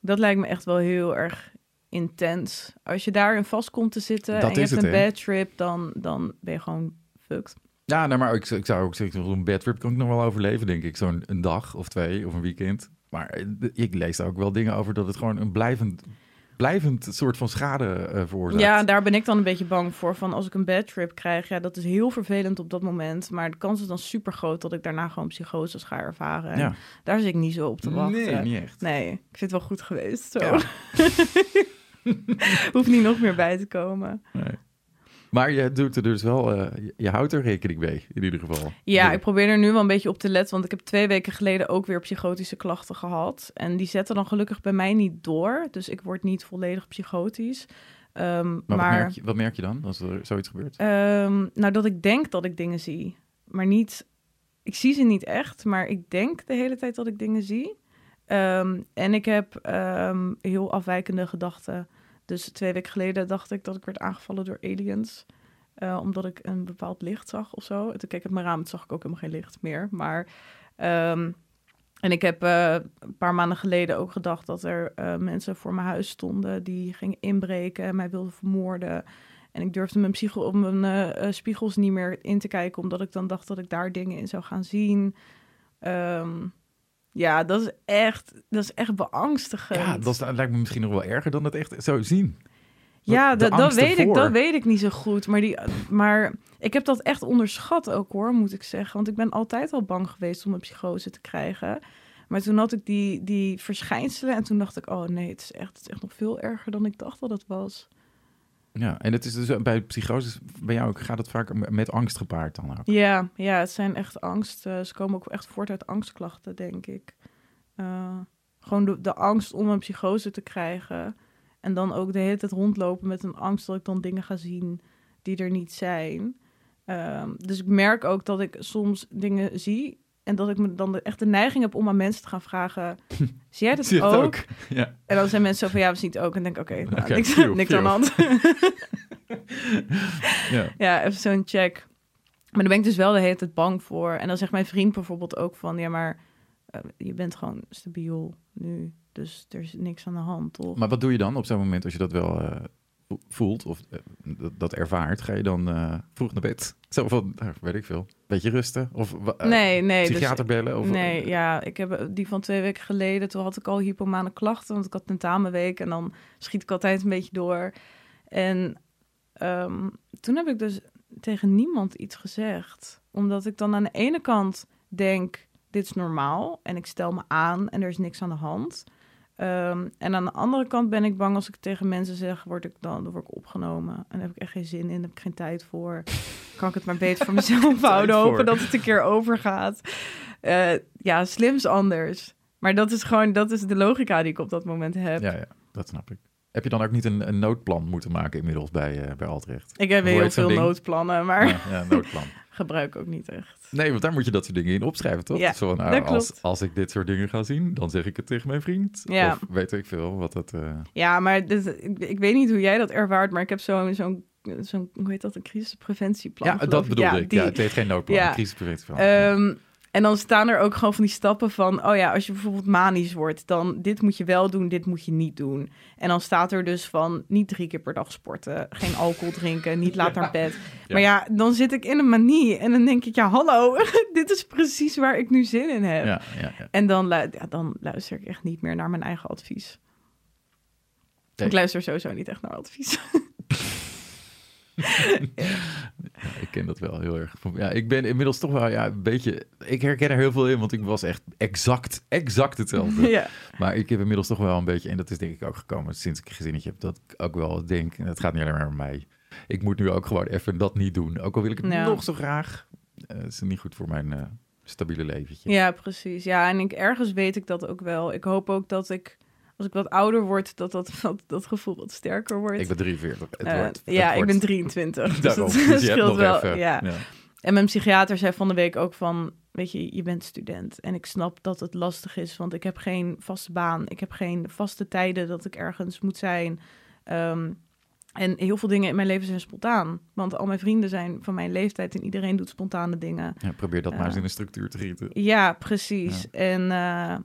dat lijkt me echt wel heel erg intens. Als je daarin vast komt te zitten en je hebt een bad trip, dan, dan ben je gewoon fucked. Ja, nou, maar ik, ik zou ook zeggen, een bad trip kan ik nog wel overleven, denk ik. Zo'n een dag of twee of een weekend. Maar eh, ik lees ook wel dingen over dat het gewoon een blijvend blijvend soort van schade uh, veroorzaakt. Ja, daar ben ik dan een beetje bang voor. Van als ik een bad trip krijg, ja, dat is heel vervelend op dat moment. Maar de kans is dan super groot dat ik daarna gewoon psychoses ga ervaren. ja. Daar zit ik niet zo op te wachten. Nee, niet echt. Nee, ik vind het wel goed geweest. Zo. Ja. Hoeft niet nog meer bij te komen. Nee. Maar je doet er dus wel, uh, je houdt er rekening mee, in ieder geval. Ja, ik probeer er nu wel een beetje op te letten, want ik heb twee weken geleden ook weer psychotische klachten gehad. En die zetten dan gelukkig bij mij niet door, dus ik word niet volledig psychotisch. Ehm, Maar, maar Wat, merk je, wat merk je dan als er zoiets gebeurt? Ehm, nou, dat ik denk dat ik dingen zie, maar niet. Ik zie ze niet echt, maar ik denk de hele tijd dat ik dingen zie. Ehm, en ik heb heel afwijkende gedachten. Dus twee weken geleden dacht ik dat ik werd aangevallen door aliens. eh, omdat ik een bepaald licht zag of zo. En toen keek ik uit mijn raam, toen zag ik ook helemaal geen licht meer. Maar. ehm, en ik heb eh, een paar maanden geleden ook gedacht dat er eh, mensen voor mijn huis stonden die gingen inbreken en mij wilden vermoorden. En ik durfde mijn, psycho op mijn spiegels niet meer in te kijken, omdat ik dan dacht dat ik daar dingen in zou gaan zien. Ehm, ja, dat is echt, dat is echt beangstigend. Ja, dat, is- dat lijkt me misschien nog wel erger dan het echt zo zien. Ja, dat, dat, weet ik, dat weet ik niet zo goed. Maar, die, maar ik heb dat echt onderschat ook hoor, moet ik zeggen. Want ik ben altijd al bang geweest om een psychose te krijgen. Maar toen had ik die, die verschijnselen en toen dacht ik... oh nee, het is, echt, het is echt nog veel erger dan ik dacht dat het was. Ja, en het is dus bij psychoses, bij jou ook, gaat het vaak met angst gepaard dan ook. Ja, ja het zijn echt angst. eh, ze komen ook echt voort uit angstklachten, denk ik. Eh, gewoon de, de angst om een psychose te krijgen. En dan ook de hele tijd rondlopen met een angst dat ik dan dingen ga zien die er niet zijn. Ehm, dus ik merk ook dat ik soms dingen zie. En dat ik me dan de, echt de neiging heb om aan mensen te gaan vragen: Zie jij dat Zie ook? het ook? Ja. En dan zijn mensen zo van: Ja, we zien het ook. En denk ik: Oké, nou, niks, aan de hand. ja. Ja, even zo'n check. Maar daar ben ik dus wel de hele tijd bang voor. En dan zegt mijn vriend bijvoorbeeld ook van... ja, maar eh, je bent gewoon stabiel nu. Dus er is niks aan de hand, toch? Maar wat doe je dan op zo'n moment als je dat wel eh, voelt of eh, dat, ervaart? Ga je dan eh, vroeg naar bed? Zo van, nou, weet ik veel, beetje rusten? Of eh, nee. Dus, psychiater bellen? Of, nee, ja. Ik heb die van twee weken geleden... toen had ik al hypomane klachten... want ik had tentamenweek... en dan schiet ik altijd een beetje door. En ehm, toen heb ik dus tegen niemand iets gezegd. Omdat ik dan aan de ene kant denk... dit is normaal en ik stel me aan en er is niks aan de hand. Ehm, en aan de andere kant ben ik bang als ik tegen mensen zeg, word ik dan, dan word ik opgenomen. En daar heb ik echt geen zin in, heb ik geen tijd voor. Kan ik het maar beter voor mezelf houden, voor. hopen dat het een keer overgaat. Eh, ja, slims anders. Maar dat is gewoon, dat is de logica die ik op dat moment heb. Ja, ja, dat snap ik. Heb je dan ook niet een, een noodplan moeten maken inmiddels bij, eh bij Altrecht? Ik heb heel veel ding? noodplannen, maar Ja, ja, noodplan. gebruik ook niet echt. Nee, want daar moet je dat soort dingen in opschrijven, toch? Ja, Zo van, nou, dat als, klopt. als ik dit soort dingen ga zien, dan zeg ik het tegen mijn vriend. Ja. Of weet ik veel wat dat... eh, Ja, maar dit, ik, ik weet niet hoe jij dat ervaart, maar ik heb zo'n, zo'n, zo'n hoe heet dat, een crisispreventieplan. Ja, dat bedoel Ja, ik. die- Ja, het heet geen noodplan, een crisispreventieplan. Ehm, en dan staan er ook gewoon van die stappen van... oh ja, als je bijvoorbeeld manisch wordt... dan dit moet je wel doen, dit moet je niet doen. En dan staat er dus van niet drie keer per dag sporten... geen alcohol drinken, niet laat naar bed. Maar ja, dan zit ik in een manie en dan denk ik... ja, hallo, dit is precies waar ik nu zin in heb. ja, ja, ja. En dan, dan luister ik echt niet meer naar mijn eigen advies. Nee. Ik luister sowieso niet echt naar advies. Ja, ik ken dat wel heel erg. Ja, ik ben inmiddels toch wel ja, een beetje... Ik herken er heel veel in, want ik was echt exact, exact hetzelfde. ja. Maar ik heb inmiddels toch wel een beetje... En dat is denk ik ook gekomen sinds ik een gezinnetje heb. Dat ik ook wel denk, en het gaat niet alleen maar om mij. Ik moet nu ook gewoon even dat niet doen. Ook al wil ik het nog zo graag. Eh, het is niet goed voor mijn eh, stabiele leventje. Ja, precies. Ja, en ik, ergens weet ik dat ook wel. Ik hoop ook dat ik, als ik wat ouder word, dat dat, dat, dat gevoel wat sterker wordt. Ik ben 43. Het Eh, wordt, het ja, ik wordt- ben 23. Dus dat Dus scheelt nog wel. even- ja. ja. En mijn psychiater zei van de week ook van, weet je, je bent student. En ik snap dat het lastig is, want ik heb geen vaste baan. Ik heb geen vaste tijden dat ik ergens moet zijn. Ehm, en heel veel dingen in mijn leven zijn spontaan. Want al mijn vrienden zijn van mijn leeftijd en iedereen doet spontane dingen. Ja, probeer dat maar eens in een structuur te gieten. Ja, precies. En eh,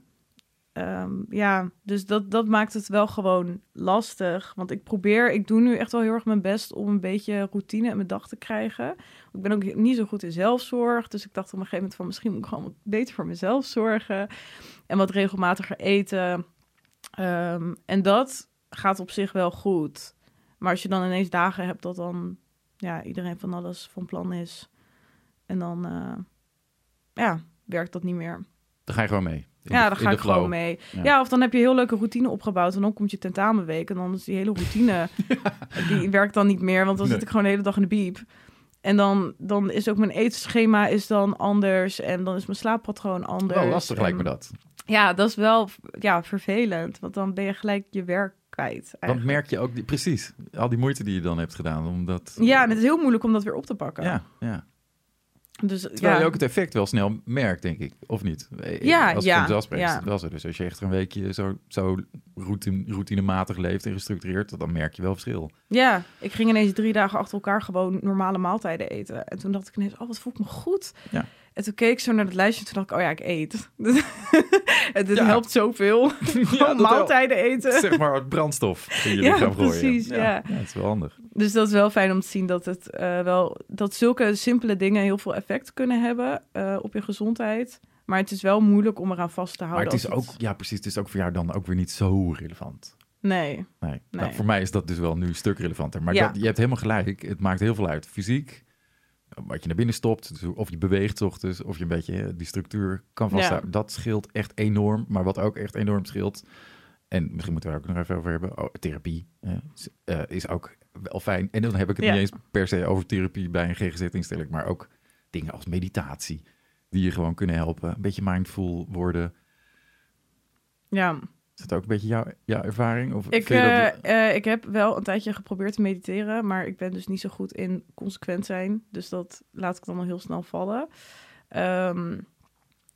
ehm, ja, dus dat, dat maakt het wel gewoon lastig. Want ik probeer, ik doe nu echt wel heel erg mijn best om een beetje routine in mijn dag te krijgen. Ik ben ook niet zo goed in zelfzorg. Dus ik dacht op een gegeven moment van misschien moet ik gewoon beter voor mezelf zorgen. En wat regelmatiger eten. Ehm, en dat gaat op zich wel goed. Maar als je dan ineens dagen hebt dat dan ja, iedereen van alles van plan is. En dan eh, ja, werkt dat niet meer. Dan ga je gewoon mee. Ja, in ga ik gewoon mee. Ja. Ja. of dan heb je een heel leuke routine opgebouwd en dan komt je tentamenweek en dan is die hele routine, die werkt dan niet meer, want dan Nee. zit ik gewoon de hele dag in de biep. En dan, dan is ook mijn eetschema is dan anders en dan is mijn slaappatroon anders. Wel lastig lijkt me En- dat. Ja, dat is wel ja, vervelend, want dan ben je gelijk je werk kwijt. Want merk je ook, die, precies, al die moeite die je dan hebt gedaan. Omdat, ja, en het is heel moeilijk om dat weer op te pakken. Ja, ja. Dus, Terwijl ja. je ook het effect wel snel merkt, denk ik. Of niet? Eh, Ja, als ja, het ja. wel zo. Dus als je echt een weekje zo, zo routine, routinematig leeft en gestructureerd, dan merk je wel verschil. Ja, ik ging ineens drie dagen achter elkaar gewoon normale maaltijden eten. En toen dacht ik ineens, oh, wat voel ik me goed. Ja. En toen keek ik zo naar het lijstje en toen dacht ik, oh ja, ik eet. dit Ja. helpt zoveel. Dat maaltijden eten. Zeg maar het brandstof in je Ja, lichaam gooien. precies, ja. dat is wel handig. Dus dat is wel fijn om te zien dat, het, eh, wel, dat zulke simpele dingen heel veel effect kunnen hebben eh, op je gezondheid. Maar het is wel moeilijk om eraan vast te Maar houden. het is ook, ja precies, het is ook voor jou dan ook weer niet zo relevant. Nee, Nee. Nee. Nou, voor mij is dat dus wel nu een stuk relevanter. Maar Ja. dat, je hebt helemaal gelijk. Het maakt heel veel uit. Fysiek, wat je naar binnen stopt, dus of je beweegt ochtends, of je een beetje eh, die structuur kan vasthouden. Dat scheelt echt enorm. Maar wat ook echt enorm scheelt, en misschien moeten we er ook nog even over hebben, oh, therapie eh, is, is ook wel fijn. En dan heb ik het Ja. niet eens per se over therapie bij een GGZ-instelling, maar ook dingen als meditatie, die je gewoon kunnen helpen. Een beetje mindful worden. ja. Is dat ook een beetje jouw, jouw ervaring? Of Ik, dat- eh, eh, ik heb wel een tijdje geprobeerd te mediteren, maar ik ben dus niet zo goed in consequent zijn. Dus dat laat ik dan al heel snel vallen. Ehm,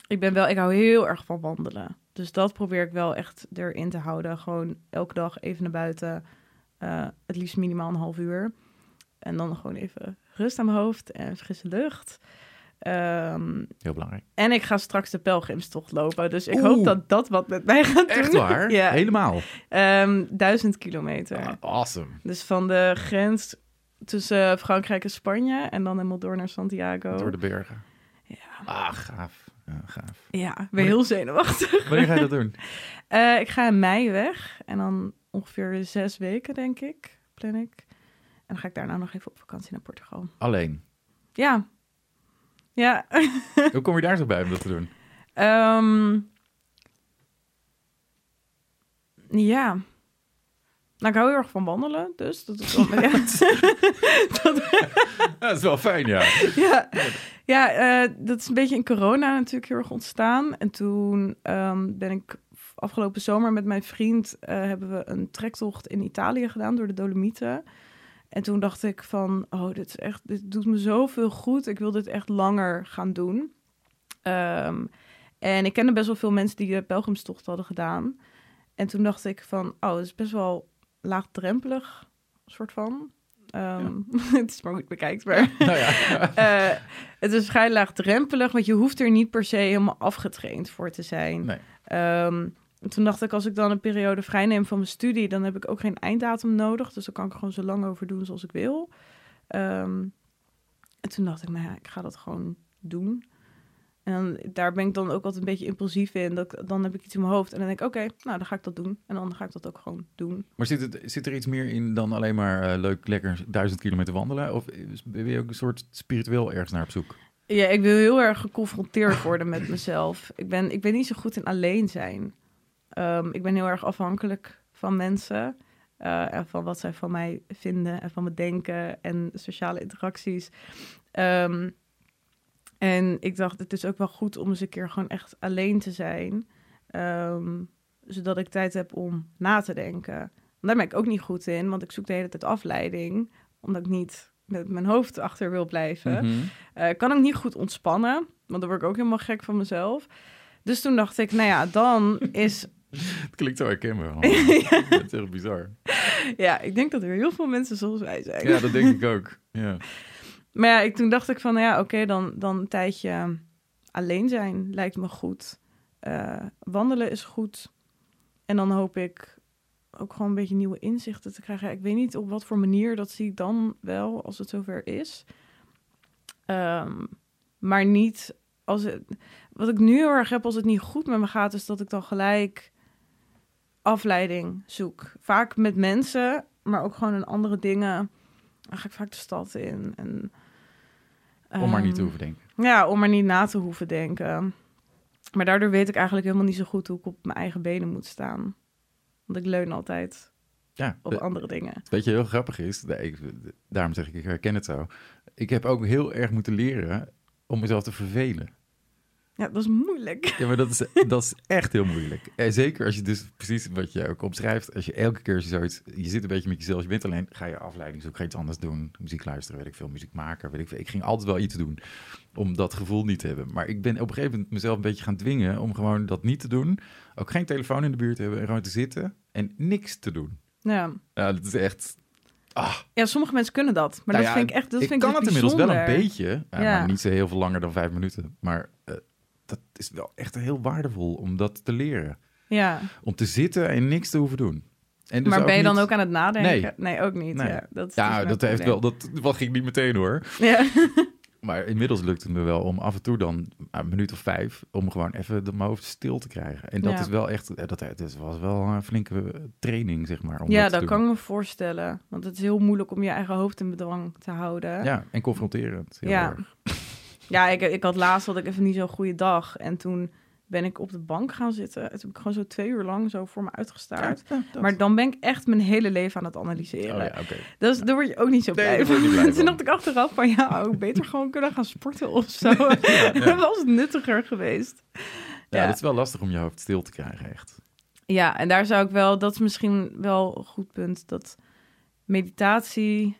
ik ben wel, ik hou heel erg van wandelen. Dus dat probeer ik wel echt erin te houden. Gewoon elke dag even naar buiten. Eh, het liefst minimaal een half uur. En dan gewoon even rust aan mijn hoofd en frisse lucht. Ehm, Heel belangrijk. en ik ga straks de pelgrimstocht lopen. Dus ik Oeh. hoop dat dat wat met mij gaat doen. Echt waar? ja. Helemaal. Ehm, duizend kilometer. Ah, awesome. Dus van de grens tussen eh, Frankrijk en Spanje en dan helemaal door naar Santiago. Door de bergen. Ja. Ah, gaaf. Ja, gaaf. Ja, ben heel zenuwachtig. Wanneer ga je dat doen? Eh, ik ga in mei weg en dan ongeveer zes weken, denk ik, plan ik. En dan ga ik daarna nog even op vakantie naar Portugal. Alleen. Ja. Ja. Hoe kom je daar zo bij om dat te doen? Ehm, ja. Nou, ik hou heel erg van wandelen, dus dat is wel... ja. Dat is wel fijn, ja. ja, ja eh, dat is een beetje in corona natuurlijk heel erg ontstaan. En toen ehm, ben ik afgelopen zomer met mijn vriend... eh, hebben we een trektocht in Italië gedaan door de Dolomieten. En toen dacht ik van, oh, dit, is echt, dit doet me zoveel goed. Ik wil dit echt langer gaan doen. Ehm, en ik kende best wel veel mensen die de pelgrimstocht hadden gedaan. En toen dacht ik van, oh, het is best wel laagdrempelig, soort van. Ehm, het is maar het bekijkt, maar... Nou ja. Eh, het is vrij laagdrempelig, want je hoeft er niet per se helemaal afgetraind voor te zijn. Nee. Ehm, en toen dacht ik, als ik dan een periode vrij neem van mijn studie, dan heb ik ook geen einddatum nodig. Dus dan kan ik er gewoon zo lang over doen zoals ik wil. Ehm, en toen dacht ik, nou ja, ik ga dat gewoon doen. En daar ben ik dan ook altijd een beetje impulsief in. Dat, dan heb ik iets in mijn hoofd en dan denk ik, oké, nou dan ga ik dat doen. En dan ga ik dat ook gewoon doen. Maar zit, het, zit er iets meer in dan alleen maar eh, leuk, lekker duizend kilometer wandelen? Of ben je ook een soort spiritueel ergens naar op zoek? Ja, ik wil heel erg geconfronteerd worden met mezelf. Ik ben, ik ben niet zo goed in alleen zijn. Ehm, ik ben heel erg afhankelijk van mensen. eh, en van wat zij van mij vinden en van me denken en sociale interacties. Ehm, en ik dacht, het is ook wel goed om eens een keer gewoon echt alleen te zijn. ehm, zodat ik tijd heb om na te denken. Want Daar ben ik ook niet goed in, want ik zoek de hele tijd afleiding. Omdat ik niet met mijn hoofd achter wil blijven. Mhm. Eh, ik kan ook niet goed ontspannen, want dan word ik ook helemaal gek van mezelf. Dus toen dacht ik, nou ja, dan is... Het klinkt zo herkenbaar. Dat is echt bizar. Ja, ik denk dat er heel veel mensen zoals wij zijn. Ja, dat denk ik ook. Ja. Maar ja, ik, toen dacht ik van, nou ja, oké, dan, dan een tijdje alleen zijn lijkt me goed. Eh, wandelen is goed. En dan hoop ik ook gewoon een beetje nieuwe inzichten te krijgen. Ik weet niet op wat voor manier, dat zie ik dan wel als het zover is. Ehm, maar niet als het... Wat ik nu heel erg heb als het niet goed met me gaat, is dat ik dan gelijk afleiding zoek. Vaak met mensen, maar ook gewoon in andere dingen. Dan ga ik vaak de stad in. En, Om maar niet te ehm, hoeven denken. Ja, om maar niet na te hoeven denken. Maar daardoor weet ik eigenlijk helemaal niet zo goed hoe ik op mijn eigen benen moet staan. Want ik leun altijd Ja, op andere dingen. Weet je, heel grappig is, nee, ik- daarom zeg ik, ik herken het zo. Ik heb ook heel erg moeten leren om mezelf te vervelen. Ja, dat is moeilijk. Ja, maar dat is, dat is echt heel moeilijk. En zeker als je dus precies wat je ook omschrijft, als je elke keer zoiets, je zit een beetje met jezelf, je bent alleen, ga je afleiding zoeken, ga je iets anders doen, muziek luisteren, weet ik veel, muziek maken, weet ik veel. Ik ging altijd wel iets doen om dat gevoel niet te hebben. Maar ik ben op een gegeven moment mezelf een beetje gaan dwingen om gewoon dat niet te doen. Ook geen telefoon in de buurt te hebben en gewoon te zitten en niks te doen. Ja. Ja, dat is echt... Ah. Ja, sommige mensen kunnen dat. Maar Nou dat ja, vind ik echt. Dat ik vind kan ik het dus inmiddels wel een beetje, ja, Ja. maar niet zo heel veel langer dan vijf minuten. Maar eh, dat is wel echt heel waardevol om dat te leren. Ja. Om te zitten en niks te hoeven doen. En dus maar ben je dan niet- ook aan het nadenken? Nee. ook niet. Nee. Ja, dat, is dus dat heeft wel. Dat wat ging niet meteen hoor. Ja. Maar inmiddels lukt het me wel om af en toe dan een minuut of vijf om gewoon even de mijn hoofd stil te krijgen. En dat Ja. is wel echt. eh, Dat, dat was wel een flinke training, zeg maar. Om ja, dat te dat doen. kan ik me voorstellen. Want het is heel moeilijk om je eigen hoofd in bedwang te houden. Ja, en confronterend. heel Ja. erg. Ja, ik, ik had laatst had ik even niet zo'n goede dag. En toen ben ik op de bank gaan zitten. En toen heb ik gewoon zo twee uur lang zo voor me uitgestaard. Ja, dat- Maar dan ben ik echt mijn hele leven aan het analyseren. Oh ja. Dus daar word je ook niet zo Nee, blij van. niet blij Toen dacht ik achteraf van ja, ook beter gewoon kunnen gaan sporten of zo. ja. Dat was nuttiger geweest. Ja, Ja. dat is wel lastig om je hoofd stil te krijgen, echt. Ja, en daar zou ik wel, dat is misschien wel een goed punt, dat meditatie,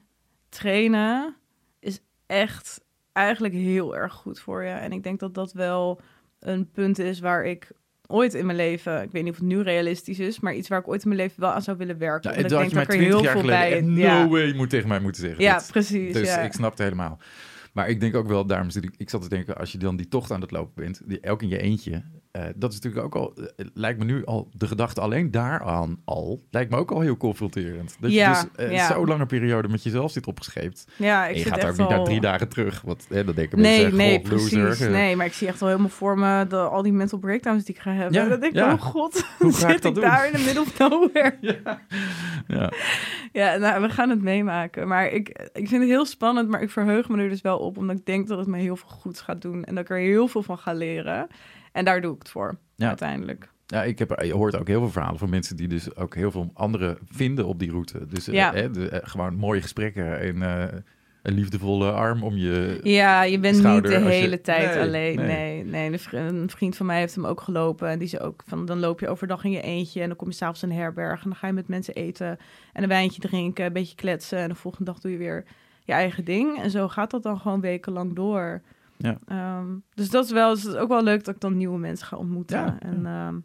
trainen is echt eigenlijk heel erg goed voor je. En ik denk dat dat wel een punt is waar ik ooit in mijn leven, ik weet niet of het nu realistisch is, maar iets waar ik ooit in mijn leven wel aan zou willen werken. Ja, ik denk dat ik er 20 heel jaar veel bij... ja. no way moet tegen mij moeten zeggen. ja, Dit- precies. Dus ja. ik snap het helemaal. Maar ik denk ook wel, daarom zit ik, ik zat te denken, als je dan die tocht aan het lopen bent, die, elk in je eentje, eh, dat is natuurlijk ook al, eh, lijkt me nu al, de gedachte alleen daaraan al, lijkt me ook al heel confronterend. Dat Ja, je dus ja. zo'n lange periode met jezelf zit opgescheept. ja, ik En je gaat ook niet al... naar drie dagen terug, want hè, dan denken Nee, mensen, nee, loser. precies. eh, Nee, maar ik zie echt al helemaal voor me de, al die mental breakdowns die ik ga hebben. Ja, dan denk ik, ja. oh god, Hoe ga ik zit dat ik doen? daar in de middle of nowhere. Ja. Ja, nou, we gaan het meemaken. Maar ik, ik vind het heel spannend, maar ik verheug me er dus wel op. Omdat ik denk dat het me heel veel goeds gaat doen. En dat ik er heel veel van ga leren. En daar doe ik het voor, Ja. uiteindelijk. Ja, ik heb, je hoort ook heel veel verhalen van mensen die dus ook heel veel anderen vinden op die route. Dus eh, Ja. de- eh, gewoon mooie gesprekken en eh, een liefdevolle arm om je... Ja, je bent Schouder niet de je- hele tijd Nee, alleen. nee. Nee, een vriend van mij heeft hem ook gelopen. En die zei ook van, dan loop je overdag in je eentje. En dan kom je s'avonds in een herberg. En dan ga je met mensen eten. En een wijntje drinken, een beetje kletsen. En de volgende dag doe je weer je eigen ding. En zo gaat dat dan gewoon wekenlang door. Ja. Ehm, dus dat is wel, dus het is ook wel leuk dat ik dan nieuwe mensen ga ontmoeten. Ja, En ehm,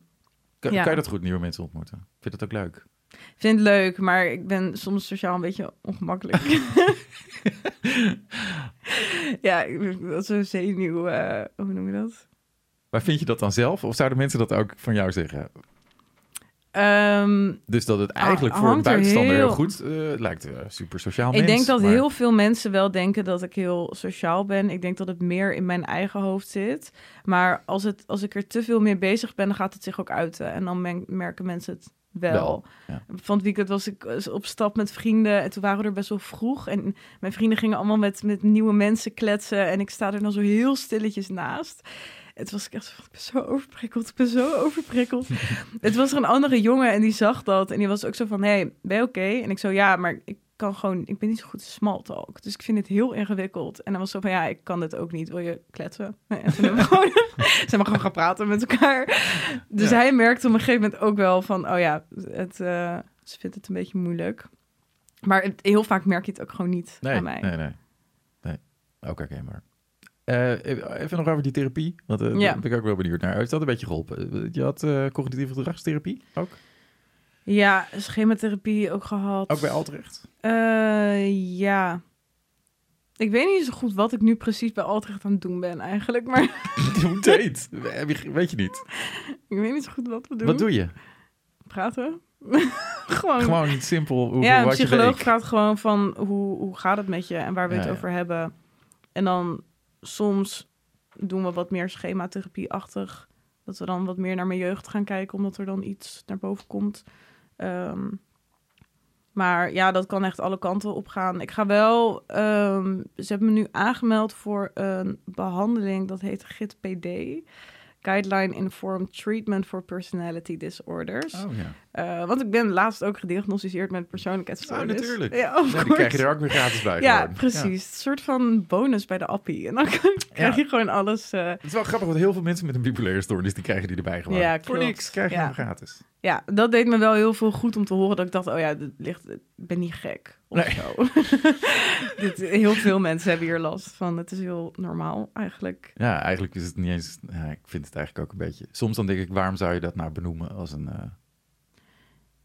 Kan, je dat goed, nieuwe mensen ontmoeten? Ik vind het ook leuk. ik vind het leuk, maar ik ben soms sociaal een beetje ongemakkelijk. ja, ik ben wel zo'n zenuw, eh, hoe noem je dat? Maar vind je dat dan zelf? Of zouden mensen dat ook van jou zeggen? Ehm, Dus dat het Ah, eigenlijk voor een er buitenstander heel heel- goed eh, lijkt. eh, super sociaal ik mens, denk dat maar- heel veel mensen wel denken dat ik heel sociaal ben. Ik denk dat het meer in mijn eigen hoofd zit. Maar als, het, als ik er te veel mee bezig ben, dan gaat het zich ook uiten. En dan men- merken mensen het wel. Wel, ja. Van het weekend was ik op stap met vrienden. En toen waren we er best wel vroeg. En mijn vrienden gingen allemaal met, met nieuwe mensen kletsen. En ik sta er dan zo heel stilletjes naast. Het was ik echt ik ben zo overprikkeld, ik ben zo overprikkeld. het was er een andere jongen en die zag dat. En die was ook zo van, hey, ben je oké? En ik zo, ja, maar ik kan gewoon, ik ben niet zo goed in small talk. Dus ik vind het heel ingewikkeld. En dan was zo van, ja, ik kan dit ook niet. Wil je kletsen? En toen hebben we gewoon, zijn we gewoon gaan praten met elkaar. Dus Ja. hij merkte op een gegeven moment ook wel van, oh ja, het, eh, ze vindt het een beetje moeilijk. Maar het, heel vaak merk je het ook gewoon niet Nee, aan mij. nee, nee. nee. Ook herkenbaar. Eh, even nog over die therapie. Want eh, Ja. daar ben ik ook wel benieuwd naar. Is dat een beetje geholpen? Je had eh, cognitieve gedragstherapie ook? Ja, schematherapie ook gehad. Ook bij Altrecht? Eh, ja. Ik weet niet zo goed wat ik nu precies bij Altrecht aan het doen ben eigenlijk. Maar Hoe je- Weet je niet. ik weet niet zo goed wat we doen. Wat doe je? Praten. gewoon. Gewoon niet simpel. Hoe, ja, een psycholoog vraagt gewoon van hoe, hoe gaat het met je en waar we Ja, het ja. over hebben. En dan soms doen we wat meer schematherapie-achtig. Dat we dan wat meer naar mijn jeugd gaan kijken, omdat er dan iets naar boven komt. Ehm, maar ja, dat kan echt alle kanten op gaan. Ik ga wel... ehm, ze hebben me nu aangemeld voor een behandeling, dat heet GitPD. Guideline Informed Treatment for Personality Disorders. Oh ja. Uh, want ik ben laatst ook gediagnosticeerd met persoonlijkheidsstoornis. Oh, natuurlijk. Ja, ja, die krijg je er ook weer gratis bij. Ja, gewoon. precies. Ja. Een soort van bonus bij de appie. En dan krijg je gewoon alles. Uh... Het is wel grappig, want heel veel mensen met een bipolaire stoornis, die krijgen die erbij gewoon. Ja, Voor niks krijg je hem gratis. Ja, dat deed me wel heel veel goed om te horen dat ik dacht, oh ja, dit ligt, ik ben niet gek of nee. zo. dit, heel veel mensen hebben hier last van. Het is heel normaal eigenlijk. Ja, eigenlijk is het niet eens, ja, ik vind het eigenlijk ook een beetje. Soms dan denk ik, waarom zou je dat nou benoemen als een... Uh,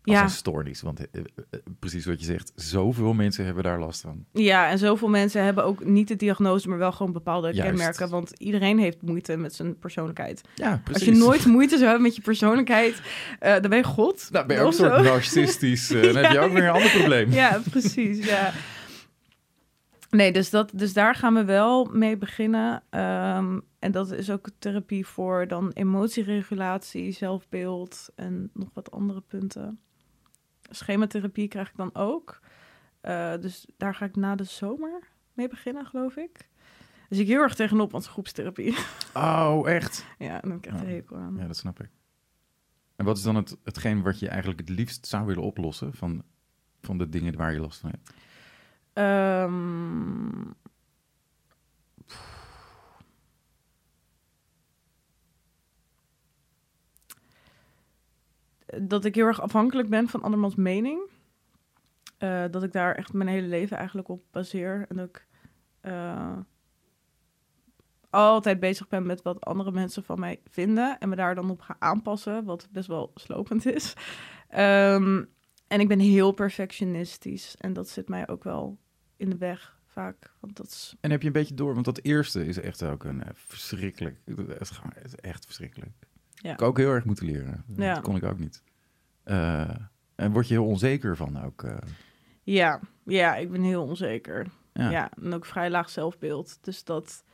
als ja. een stoornis. Want uh, uh, precies wat je zegt, zoveel mensen hebben daar last van. Ja, en zoveel mensen hebben ook niet de diagnose, maar wel gewoon bepaalde Juist. kenmerken. Want iedereen heeft moeite met zijn persoonlijkheid. Ja, precies. Als je nooit moeite zou hebben met je persoonlijkheid, dan ben je god. Nou, ben je ook een soort narcistisch. dan ja. heb je ook weer een ander probleem. Ja, precies. Ja. Nee, dus, dat, dus daar gaan we wel mee beginnen. Um, en dat is ook therapie voor dan emotieregulatie, zelfbeeld en nog wat andere punten. Schematherapie krijg ik dan ook. Uh, dus daar ga ik na de zomer mee beginnen, geloof ik. Dus ik heel erg tegenop, want groepstherapie. Oh, echt? Ja, dan heb ik echt een hekel aan. Ja, dat snap ik. En wat is dan het, hetgeen wat je eigenlijk het liefst zou willen oplossen van, van de dingen waar je last van hebt? Um, dat ik heel erg afhankelijk ben van andermans mening. Uh, dat ik daar echt mijn hele leven eigenlijk op baseer. En dat ik uh, altijd bezig ben met wat andere mensen van mij vinden. En me daar dan op ga aanpassen, wat best wel slopend is. Um, en ik ben heel perfectionistisch. En dat zit mij ook wel in de weg vaak. Want dat is... En heb je een beetje door, want dat eerste is echt ook een uh, verschrikkelijk. Het is echt verschrikkelijk. Ja. Ik ook heel erg moeten leren. Ja. Dat kon ik ook niet. Uh, en word je heel onzeker van ook? Uh... Ja, ja, ik ben heel onzeker. Ja. ja en ook vrij laag zelfbeeld. Dus dat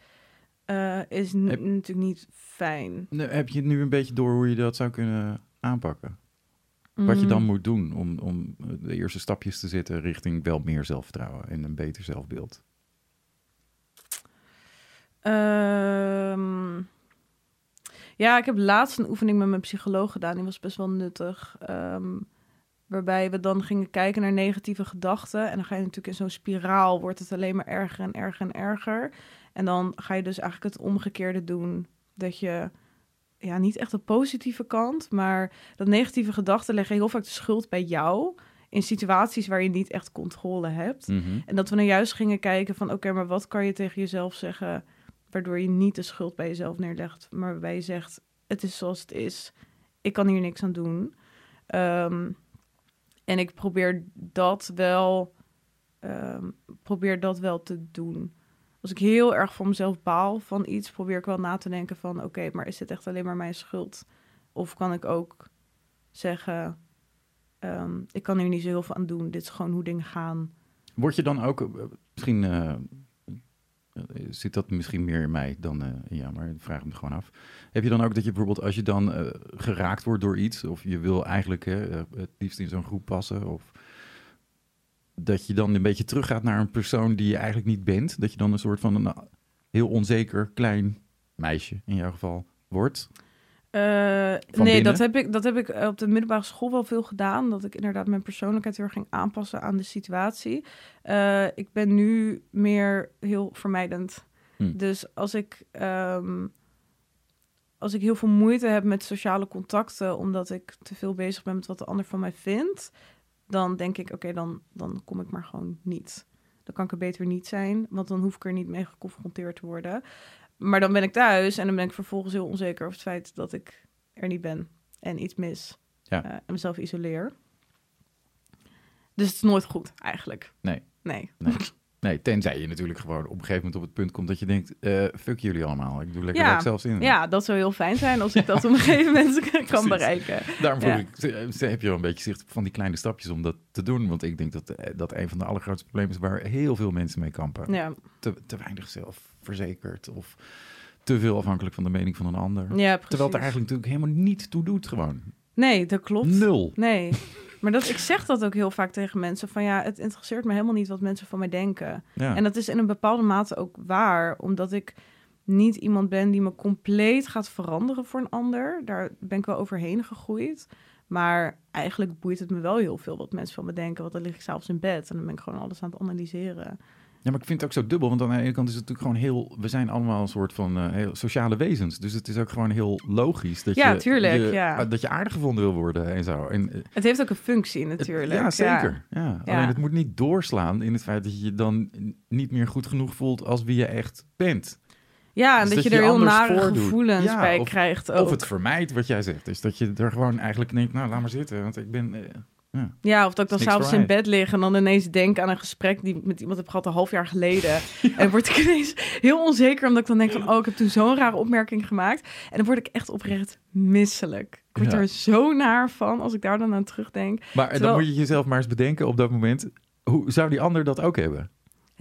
uh, is Heb- natuurlijk niet fijn. Heb je nu een beetje door hoe je dat zou kunnen aanpakken? Wat je dan moet doen om, om de eerste stapjes te zetten richting wel meer zelfvertrouwen en een beter zelfbeeld? Ehm, ja, ik heb laatst een oefening met mijn psycholoog gedaan. Die was best wel nuttig. Ehm, waarbij we dan gingen kijken naar negatieve gedachten. En dan ga je natuurlijk in zo'n spiraal, wordt het alleen maar erger en erger en erger. En dan ga je dus eigenlijk het omgekeerde doen. Dat je, ja, niet echt de positieve kant, maar dat negatieve gedachten leggen heel vaak de schuld bij jou. In situaties waar je niet echt controle hebt. Mhm. En dat we dan juist gingen kijken van... oké, maar wat kan je tegen jezelf zeggen... waardoor je niet de schuld bij jezelf neerlegt... maar waarbij je zegt, het is zoals het is. Ik kan hier niks aan doen. Ehm, en ik probeer dat wel... ehm, probeer dat wel te doen. Als ik heel erg voor mezelf baal van iets... probeer ik wel na te denken van... oké, maar is dit echt alleen maar mijn schuld? Of kan ik ook zeggen... ehm, ik kan hier niet zo heel veel aan doen. Dit is gewoon hoe dingen gaan. Word je dan ook, eh, misschien eh, zit dat misschien meer in mij dan eh, in jou, maar ik vraag me gewoon af. Heb je dan ook dat je bijvoorbeeld als je dan eh, geraakt wordt door iets, of je wil eigenlijk eh, het liefst in zo'n groep passen, of dat je dan een beetje teruggaat naar een persoon die je eigenlijk niet bent, dat je dan een soort van een heel onzeker klein meisje in jouw geval wordt? Eh, nee, binnen? dat heb, ik, dat heb ik eh, op de middelbare school wel veel gedaan. Dat ik inderdaad mijn persoonlijkheid heel erg ging aanpassen aan de situatie. Eh, ik ben nu meer heel vermijdend. Hm. Dus als ik, ehm, als ik heel veel moeite heb met sociale contacten... omdat ik te veel bezig ben met wat de ander van mij vindt... dan denk ik, oké, dan, dan kom ik maar gewoon niet. Dan kan ik er beter niet zijn, want dan hoef ik er niet mee geconfronteerd te worden. Maar dan ben ik thuis en dan ben ik vervolgens heel onzeker over het feit dat ik er niet ben en iets mis. Ja. Eh, en mezelf isoleer. Dus het is nooit goed, eigenlijk. Nee. Nee. Nee. nee, tenzij je natuurlijk gewoon op een gegeven moment op het punt komt dat je denkt, eh, fuck jullie allemaal, ik doe lekker Ja. wat ik zelf zin in. Ja, dat zou heel fijn zijn als ik dat op een gegeven moment kan Precies. bereiken. Daarom vroeg Ja. ik, eh, heb je wel een beetje zicht van die kleine stapjes om dat te doen? Want ik denk dat eh, dat een van de allergrootste problemen is waar heel veel mensen mee kampen. Ja, Te, te weinig zelfverzekerd of te veel afhankelijk van de mening van een ander. ja. Terwijl het er eigenlijk natuurlijk helemaal niet toe doet gewoon. Nee, dat klopt. Nul. Nee. Maar dat, ik zeg dat ook heel vaak tegen mensen. Van ja, het interesseert me helemaal niet wat mensen van mij denken. Ja. En dat is in een bepaalde mate ook waar, omdat ik niet iemand ben die me compleet gaat veranderen voor een ander. Daar ben ik wel overheen gegroeid. Maar eigenlijk boeit het me wel heel veel wat mensen van me denken. Want dan lig ik s'avonds in bed en dan ben ik gewoon alles aan het analyseren. Ja, maar ik vind het ook zo dubbel. Want aan de ene kant is het natuurlijk gewoon heel... We zijn allemaal een soort van uh, heel sociale wezens. Dus het is ook gewoon heel logisch dat, ja, je, tuurlijk, ja. dat je aardig gevonden wil worden en zo. En, eh, het heeft ook een functie natuurlijk. Het, ja, zeker. Ja. Alleen het moet niet doorslaan in het feit dat je je dan niet meer goed genoeg voelt als wie je echt bent. Ja, en dus dat, je er heel nare gevoelens bij of, krijgt ook. Of het vermijdt wat jij zegt. Dus dat je er gewoon eigenlijk denkt, nou, laat maar zitten. Want ik ben... Ja. ja, of dat ik dan s'avonds in bed lig en dan ineens denk aan een gesprek die ik met iemand heb gehad een half jaar geleden. En word ik ineens heel onzeker omdat ik dan denk van, oh, ik heb toen zo'n rare opmerking gemaakt. En dan word ik echt oprecht misselijk. Ik word er zo naar van als ik daar dan aan terugdenk. Maar dan moet je jezelf maar eens bedenken op dat moment, hoe zou die ander dat ook hebben?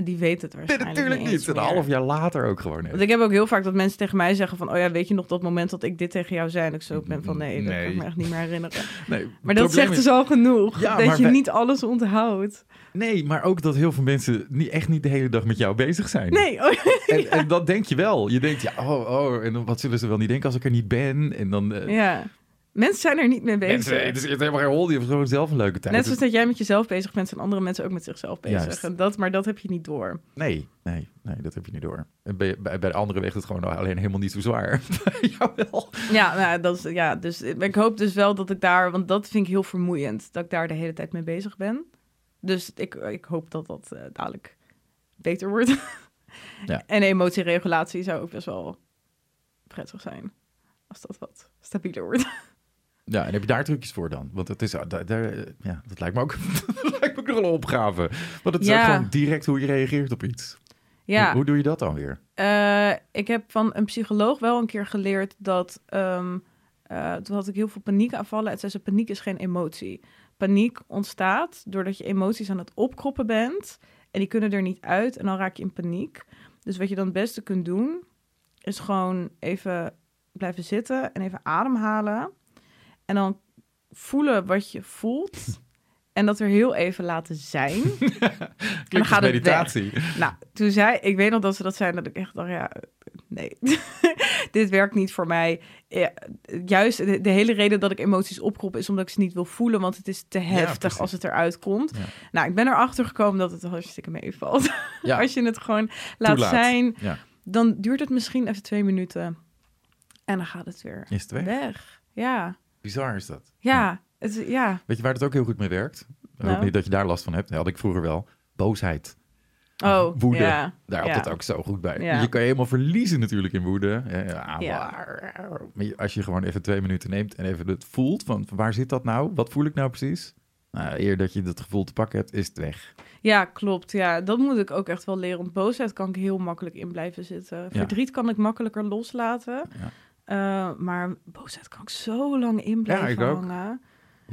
Die weet het waarschijnlijk nee, natuurlijk niet. Een half jaar later ook gewoon. Want ik heb ook heel vaak dat mensen tegen mij zeggen van... oh ja, weet je nog dat moment dat ik dit tegen jou zei? En ik zo ben van nee, dat kan ik me echt niet meer herinneren. Nee, maar dat zegt dus al genoeg. dat je niet alles onthoudt. Nee, maar ook dat heel veel mensen niet, echt niet de hele dag met jou bezig zijn. Nee. Oh, en, en, dat denk je wel. Je denkt, ja, oh, oh, en wat zullen ze wel niet denken als ik er niet ben? En dan... Uh, ja. Mensen zijn er niet mee bezig. Mensen, het is helemaal geen hol, die hebben gewoon zelf een leuke tijd. Net zoals dat jij met jezelf bezig bent, zijn andere mensen ook met zichzelf bezig. En dat, maar dat heb je niet door. Nee, nee, nee, dat heb je niet door. En bij, bij, bij de anderen weegt het gewoon alleen helemaal niet zo zwaar. ja, wel. Ja, nou, dat is, ja, dus ik hoop dus wel dat ik daar, want dat vind ik heel vermoeiend, dat ik daar de hele tijd mee bezig ben. Dus ik, ik hoop dat dat uh, dadelijk beter wordt. ja. En emotieregulatie zou ook best wel prettig zijn. Als dat wat stabieler wordt. Ja, en heb je daar trucjes voor dan? Want het is, daar, daar ja, dat lijkt me ook, dat lijkt me ook nog een opgave. Want het is ook gewoon direct hoe je reageert op iets. Ja. Hoe, hoe doe je dat dan weer? Uh, ik heb van een psycholoog wel een keer geleerd dat... Um, uh, toen had ik heel veel paniekaanvallen. Het zei ze, paniek is geen emotie. Paniek ontstaat doordat je emoties aan het opkroppen bent... en die kunnen er niet uit en dan raak je in paniek. Dus wat je dan het beste kunt doen... is gewoon even blijven zitten en even ademhalen... En dan voelen wat je voelt. En dat er heel even laten zijn. en dan gaat het meditatie. Weg. Nou, toen zei ik weet nog dat ze dat zijn dat ik echt dacht, ja, nee, dit werkt niet voor mij. Ja, juist de, hele reden dat ik emoties opkrop is omdat ik ze niet wil voelen, want het is te heftig als het eruit komt. Nou, ik ben erachter gekomen dat het hartstikke meevalt. Als je het gewoon laat zijn, dan duurt het misschien even twee minuten en dan gaat het weer is het weg. weg. Ja. Bizar is dat. Ja, Het, ja. Weet je waar het ook heel goed mee werkt? Nou. Ook niet dat je daar last van hebt. Dat had ik vroeger wel. Boosheid. Oh, woede. Daar had het ook zo goed bij. Je kan je helemaal verliezen natuurlijk in woede. Ja, Maar als je gewoon even twee minuten neemt en even het voelt van waar zit dat nou? Wat voel ik nou precies? Nou, eer dat je dat gevoel te pakken hebt, is het weg. Ja, klopt. Ja, dat moet ik ook echt wel leren. Want boosheid kan ik heel makkelijk in blijven zitten. Verdriet kan ik makkelijker loslaten. Ja. Uh, maar boosheid kan ik zo lang in blijven ja, hangen.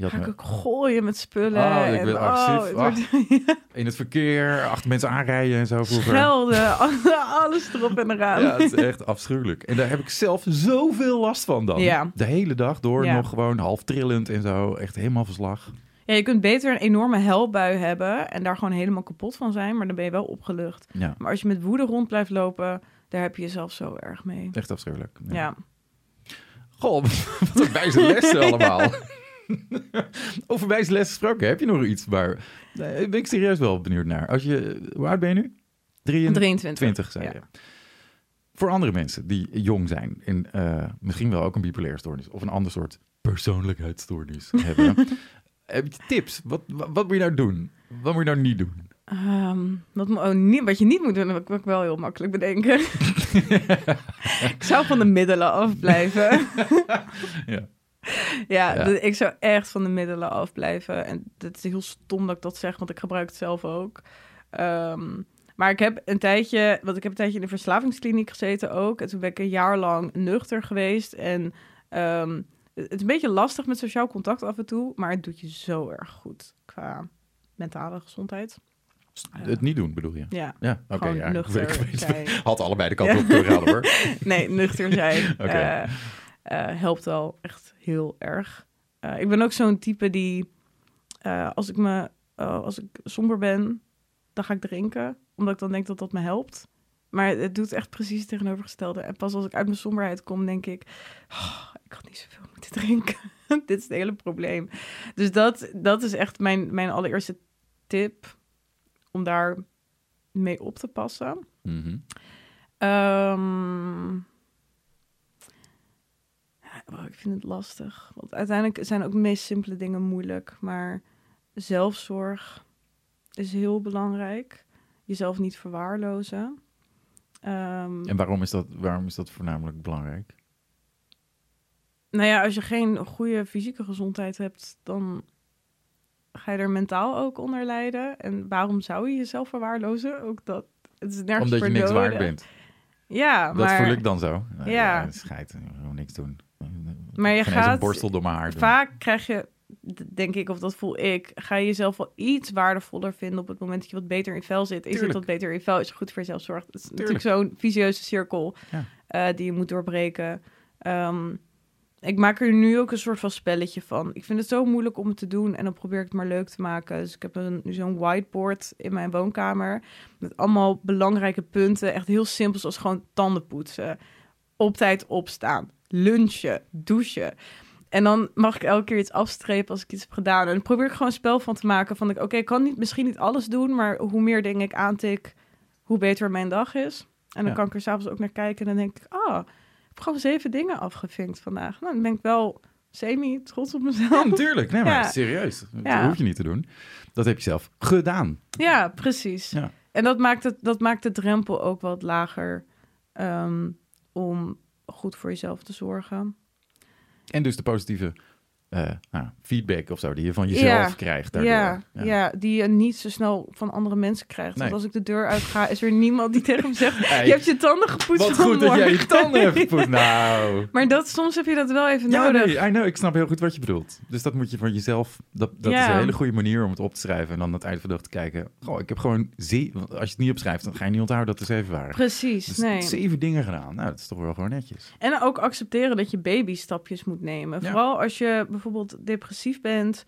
Ga ik ook gooien met spullen. Oh, ik ben agressief. Oh, het in het verkeer, achter mensen aanrijden en zo vroeger. Schelden, alles erop en eraan. Ja, het is echt afschuwelijk. En daar heb ik zelf zoveel last van dan. Ja. De hele dag door, nog gewoon half trillend en zo. Echt helemaal verslag. Ja, je kunt beter een enorme helbui hebben en daar gewoon helemaal kapot van zijn, maar dan ben je wel opgelucht. Ja. Maar als je met woede rond blijft lopen, daar heb je jezelf zo erg mee. Echt afschuwelijk. ja. Goh, wat een wijze lessen allemaal. Over wijze lessen gesproken, heb je nog iets waar... ben ik serieus wel benieuwd naar. Als je, hoe oud ben je nu? 23. 20, zei je. Voor andere mensen die jong zijn en uh, misschien wel ook een bipolaire stoornis of een ander soort persoonlijkheidsstoornis hebben. heb je tips? Wat, wat, wat, moet je nou doen? Wat moet je nou niet doen? Um, wat, oh, niet, wat je niet moet doen, dat kan ik wel heel makkelijk bedenken. ik zou van de middelen afblijven. ja. Ja, ja. ik zou echt van de middelen afblijven. En het is heel stom dat ik dat zeg, want ik gebruik het zelf ook. Um, maar ik heb een tijdje, want ik heb een tijdje in de verslavingskliniek gezeten ook. En toen ben ik een jaar lang nuchter geweest. En um, het is een beetje lastig met sociaal contact af en toe, maar het doet je zo erg goed qua mentale gezondheid. Het niet doen, bedoel je? Ja. Ja, oké. ja. nuchter zijn. Had allebei de kanten op kunnen halen, hoor. nee, nuchter zijn okay. uh, uh, helpt wel echt heel erg. Uh, ik ben ook zo'n type die, als ik me, als ik somber ben, dan ga ik drinken. Omdat ik dan denk dat dat me helpt. Maar het doet echt precies het tegenovergestelde. En pas als ik uit mijn somberheid kom, denk ik... Oh, ik had niet zoveel moeten drinken. Dit is het hele probleem. Dus dat, dat is echt mijn, mijn allereerste tip. Om daar mee op te passen. Mhm. Ehm, ja, ik vind het lastig. Want uiteindelijk zijn ook de meest simpele dingen moeilijk. Maar zelfzorg is heel belangrijk. Jezelf niet verwaarlozen. Ehm, En waarom is, dat, waarom is dat voornamelijk belangrijk? Nou ja, als je geen goede fysieke gezondheid hebt, dan ga je er mentaal ook onder lijden. En waarom zou je jezelf verwaarlozen? Ook dat. Het is nergens Omdat je niks nodig. waard bent. Ja, Dat maar voel ik dan zo. Ja. ja. Schijt, gewoon niks doen. Maar je Geen eens een gaat- borstel door mijn haar doen. vaak krijg je, denk ik, of dat voel ik, ga je jezelf wel iets waardevoller vinden op het moment dat je wat beter in vel zit. Is het wat beter in vel, is je goed voor jezelf zorgt. Het is Tuurlijk. natuurlijk zo'n visieuze cirkel Ja. eh, die je moet doorbreken. Ehm, ik maak er nu ook een soort van spelletje van. Ik vind het zo moeilijk om het te doen en dan probeer ik het maar leuk te maken. Dus ik heb een, nu zo'n whiteboard in mijn woonkamer met allemaal belangrijke punten. Echt heel simpel, zoals gewoon tanden poetsen, op tijd opstaan, lunchen, douchen. En dan mag ik elke keer iets afstrepen als ik iets heb gedaan. En dan probeer ik gewoon een spel van te maken van... ik oké, ik kan niet, misschien niet alles doen... maar hoe meer dingen ik aantik, hoe beter mijn dag is. En dan Ja. kan ik er s'avonds ook naar kijken... en dan denk ik, ah, ik heb gewoon zeven dingen afgevinkt vandaag. Nou, dan ben ik wel semi trots op mezelf. Ja, natuurlijk. Nee, maar Ja. serieus. Dat Ja. hoef je niet te doen. Dat heb je zelf gedaan. Ja, precies. Ja. En dat maakt, het, dat maakt de drempel ook wat lager... ehm, om goed voor jezelf te zorgen. En dus de positieve eh, nou, feedback of zo die je van jezelf Ja. krijgt daardoor. Ja, ja. die je niet zo snel van andere mensen krijgt. Nee. Want als ik de deur uit ga, is er niemand die tegen me zegt... Hey, je hebt je tanden gepoetst Wat goed dat jij je vanmorgen." tanden hebt gepoetst. Nou... Maar dat, soms heb je dat wel even Ja, nodig. nee, I know, ik snap heel goed wat je bedoelt. Dus dat moet je van jezelf... Dat, dat is een hele goede manier om het op te schrijven... en dan aan het eind van de dag te kijken... Goh, ik heb gewoon... Ze want als je het niet opschrijft, dan ga je niet onthouden dat er zeven waren. Precies, Dus nee. zeven dingen gedaan. Nou, dat is toch wel gewoon netjes. En ook accepteren dat je babystapjes moet nemen. Vooral als je bijvoorbeeld depressief bent...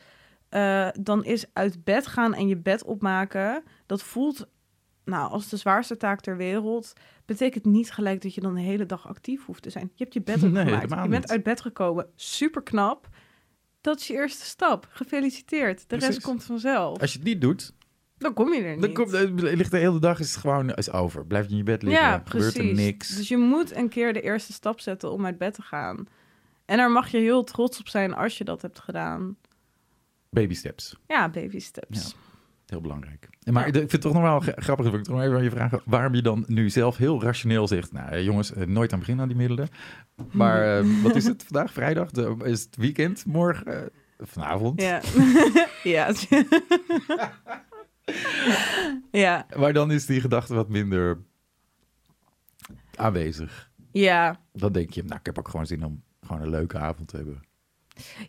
eh, dan is uit bed gaan en je bed opmaken... dat voelt nou, als de zwaarste taak ter wereld... betekent niet gelijk dat je dan de hele dag actief hoeft te zijn. Je hebt je bed opgemaakt. je bent niet. uit bed gekomen. Super knap. Dat is je eerste stap. Gefeliciteerd. De rest komt vanzelf. Als je het niet doet, Dan kom je er niet. dan komt, ligt de hele dag is het gewoon is over. Blijf je in je bed liggen, ja, gebeurt precies. er niks. Dus je moet een keer de eerste stap zetten om uit bed te gaan. En daar mag je heel trots op zijn als je dat hebt gedaan. Baby steps. Ja, baby steps. Heel belangrijk. Maar Ja. ik vind het toch nog wel gra- grappig, wil ik toch nog even aan je vragen, waarom je dan nu zelf heel rationeel zegt, nou eh, jongens, eh, nooit aan beginnen aan die middelen. Maar eh, wat is het vandaag? Vrijdag? De, is het weekend? Morgen? vanavond? Ja. ja. ja. Maar dan is die gedachte wat minder aanwezig. Ja. Dan denk je, nou ik heb ook gewoon zin om gewoon een leuke avond te hebben.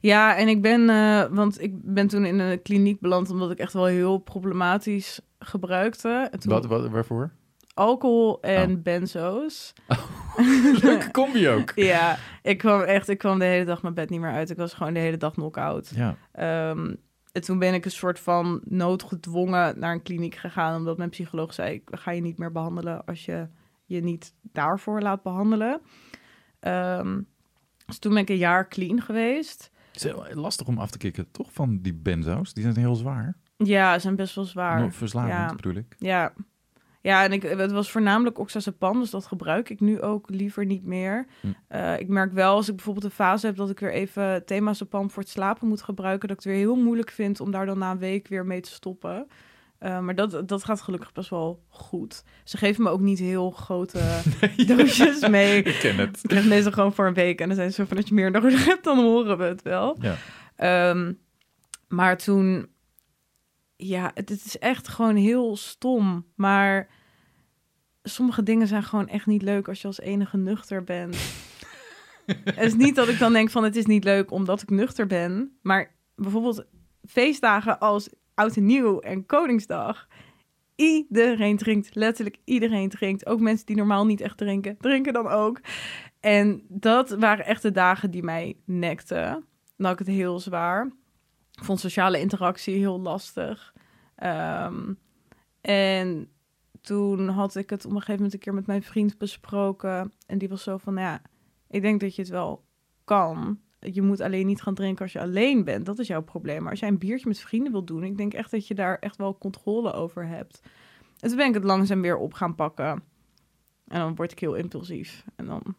Ja, en ik ben, eh, want ik ben toen in een kliniek beland omdat ik echt wel heel problematisch gebruikte. En toen Wat, wat, waarvoor? alcohol en Oh. benzo's. Leuke combi ook. Ja, ik kwam echt, ik kwam de hele dag mijn bed niet meer uit. Ik was gewoon de hele dag knock-out. Ja. Ehm, en toen ben ik een soort van noodgedwongen naar een kliniek gegaan, omdat mijn psycholoog zei: Ik ga je niet meer behandelen als je je niet daarvoor laat behandelen. Ehm, dus toen ben ik een jaar clean geweest. Het is heel lastig om af te kicken, toch? Van die benzo's. Die zijn heel zwaar. Ja, ze zijn best wel zwaar. Nog verslavend Ja. bedoel ik. Ja. Ja, en ik, het was voornamelijk oxazepam, dus dat gebruik ik nu ook liever niet meer. Hm. Eh, ik merk wel als ik bijvoorbeeld een fase heb dat ik weer even themazepam voor het slapen moet gebruiken, dat ik het weer heel moeilijk vind om daar dan na een week weer mee te stoppen. Eh, maar dat, dat gaat gelukkig best wel goed. Ze geven me ook niet heel grote doosjes mee. Ik ken het. Ik krijg meestal gewoon voor een week en dan zijn ze zo van als je meer nodig hebt, dan horen we het wel. Ja. Ehm, maar toen, ja, het, het is echt gewoon heel stom. Maar sommige dingen zijn gewoon echt niet leuk als je als enige nuchter bent. het is niet dat ik dan denk van het is niet leuk omdat ik nuchter ben. Maar bijvoorbeeld feestdagen als Oud en Nieuw en Koningsdag. Iedereen drinkt, letterlijk iedereen drinkt. Ook mensen die normaal niet echt drinken, drinken dan ook. En dat waren echt de dagen die mij nekten. Had ik het heel zwaar. Ik vond sociale interactie heel lastig. Ehm, en toen had ik het op een gegeven moment een keer met mijn vriend besproken. En die was zo van, nou ja, ik denk dat je het wel kan. Je moet alleen niet gaan drinken als je alleen bent. Dat is jouw probleem. Maar als jij een biertje met vrienden wilt doen, ik denk echt dat je daar echt wel controle over hebt. En toen ben ik het langzaam weer op gaan pakken. En dan word ik heel impulsief. En dan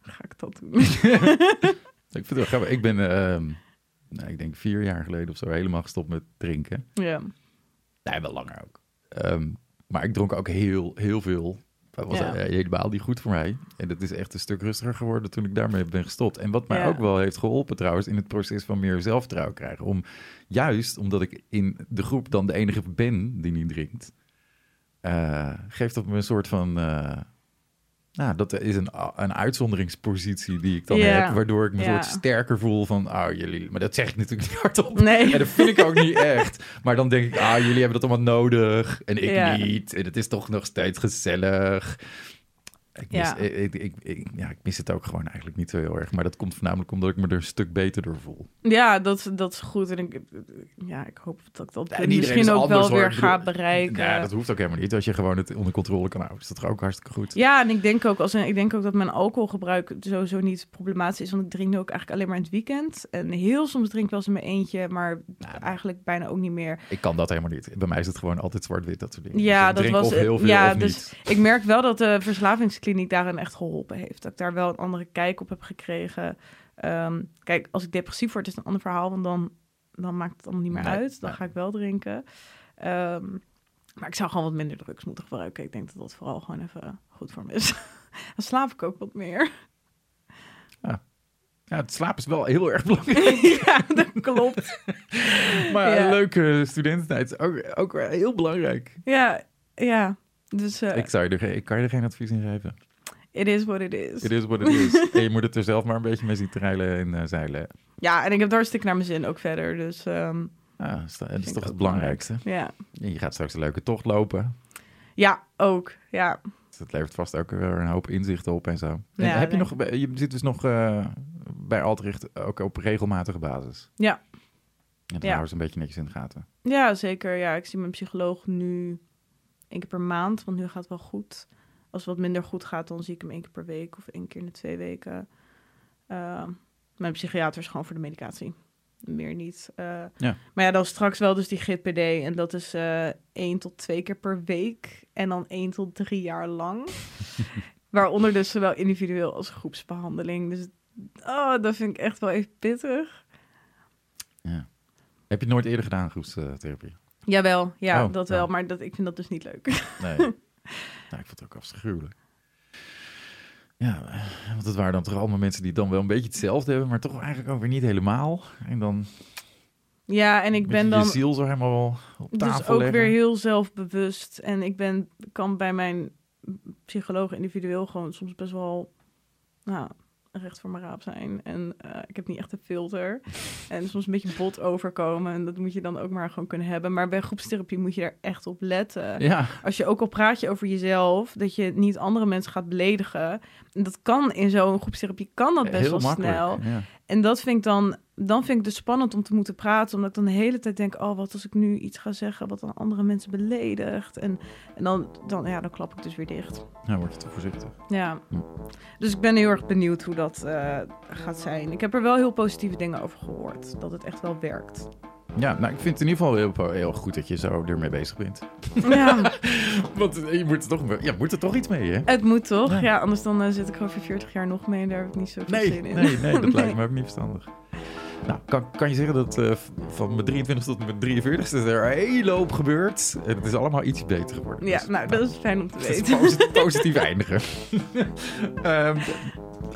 ga ik dat doen. ik vind het wel grappig. Ik ben, uh, nou, ik denk vier jaar geleden of zo, helemaal gestopt met drinken. Ja. Nee, wel langer ook. Um, maar ik dronk ook heel, heel veel. Dat was ja. helemaal niet goed voor mij. En het is echt een stuk rustiger geworden toen ik daarmee ben gestopt. En wat mij ja. ook wel heeft geholpen trouwens in het proces van meer zelfvertrouwen krijgen. Om, juist omdat ik in de groep dan de enige ben die niet drinkt, uh, geeft dat me een soort van... Uh, nou, dat is een, een uitzonderingspositie die ik dan heb, waardoor ik me soort sterker voel van, ah, jullie, maar dat zeg ik natuurlijk niet hardop. Nee. En dat vind ik ook niet echt. Maar dan denk ik, ah, jullie hebben dat allemaal nodig en ik niet. En het is toch nog steeds gezellig. Ik mis, Ja. ik, ik, ik- ja, ik mis het ook gewoon eigenlijk niet zo heel erg. Maar dat komt voornamelijk omdat ik me er een stuk beter door voel. Ja, dat, dat is goed. En ik, ja, ik hoop dat ik dat Ja, misschien is ook anders, wel hoor. weer ga bereiken. Ja, dat hoeft ook helemaal niet. Als je gewoon het onder controle kan houden, is dat toch ook hartstikke goed. Ja, en ik denk ook, als, ik denk ook dat mijn alcoholgebruik sowieso niet problematisch is. Want ik drink nu ook eigenlijk alleen maar in het weekend. En heel soms drink ik wel eens in mijn eentje, maar Nou, eigenlijk bijna ook niet meer. Ik kan dat helemaal niet. Bij mij is het gewoon altijd zwart-wit, dat soort dingen. Ja, Dus ik dat drink was of heel veel Ja, of dus- niet. Ik merk wel dat de verslavingskliniek daarin echt geholpen heeft. Dat ik daar wel een andere kijk op heb gekregen. Ehm, kijk, als ik depressief word, is het een ander verhaal. Want dan, dan maakt het allemaal niet meer Nee, uit. Dan nee. ga ik wel drinken. Ehm, maar ik zou gewoon wat minder drugs moeten gebruiken. Ik denk dat dat vooral gewoon even goed voor me is. dan slaap ik ook wat meer. Ja, het slaap is wel heel erg belangrijk. ja, dat klopt. Maar Ja. een leuke studententijd is ook, ook heel belangrijk. Ja, ja. Dus eh Ik, zou je er, ik kan je er geen advies in geven. it is what it is. Het is wat het is. en je moet het er zelf maar een beetje mee zien treilen en eh, zeilen. Ja, en ik heb het hartstikke naar mijn zin ook verder. Dus ehm, Ja, dat is, dat is toch het belangrijkste. ja. En je gaat straks een leuke tocht lopen. Ja, ook. Ja. Dus dat levert vast ook weer een hoop inzichten op en zo. En Ja, heb je, nog, je zit dus nog eh, bij Altrecht ook op regelmatige basis. Ja. En dat Ja. houden ze een beetje netjes in de gaten. Ja, zeker. Ja, ik zie mijn psycholoog nu één keer per maand, want nu gaat het wel goed. Als het wat minder goed gaat, dan zie ik hem één keer per week of één keer in de twee weken. Ehm, mijn psychiater is gewoon voor de medicatie. Meer niet. Eh, Ja. Maar ja, dan straks wel dus die GPD. En dat is eh één tot twee keer per week. En dan één tot drie jaar lang. Waaronder dus zowel individueel als groepsbehandeling. Dus oh, dat vind ik echt wel even pittig. Ja. Heb je het nooit eerder gedaan, groepstherapie? Jawel, ja, Oh, dat wel. Maar dat, ik vind dat dus niet leuk. Nee. nou, ik vond het ook afschuwelijk. Ja, want het waren dan toch allemaal mensen die dan wel een beetje hetzelfde hebben, maar toch eigenlijk ook weer niet helemaal. En dan Ja, en ik ben dan je ziel zo helemaal op tafel dus ook leggen. weer heel zelfbewust. En ik ben, kan bij mijn psycholoog individueel gewoon soms best wel nou, recht voor mijn raap zijn. En eh, ik heb niet echt een filter. en soms een beetje bot overkomen. En dat moet je dan ook maar gewoon kunnen hebben. Maar bij groepstherapie moet je daar echt op letten. Ja, Als je ook al praat je over jezelf, dat je niet andere mensen gaat beledigen. En dat kan in zo'n groepstherapie, kan dat best heel wel snel. Ja. En dat vind ik dan, dan vind ik dus spannend om te moeten praten, omdat ik dan de hele tijd denk, oh, wat als ik nu iets ga zeggen wat dan andere mensen beledigt. En, en dan, dan, ja, dan klap ik dus weer dicht. Nou, word je te voorzichtig. Ja. Hm. Dus ik ben heel erg benieuwd hoe dat eh, gaat zijn. Ik heb er wel heel positieve dingen over gehoord, dat het echt wel werkt. Ja, nou, ik vind het in ieder geval heel, heel goed dat je zo ermee bezig bent. ja, Want eh, je moet er toch, ja, moet er toch iets mee, hè? het moet toch? Ja. Ja, anders dan eh, zit ik over 40 jaar nog mee en daar heb ik niet zo veel Nee, zin in. nee, nee, dat lijkt me ook niet verstandig. Nou, kan, kan je zeggen dat eh, van mijn 23 tot mijn 43 is er een hele hoop gebeurd. En het is allemaal iets beter geworden. Ja, Dus, nou, dat is fijn om te Het is weten. posi- positief eindigen. Ehm,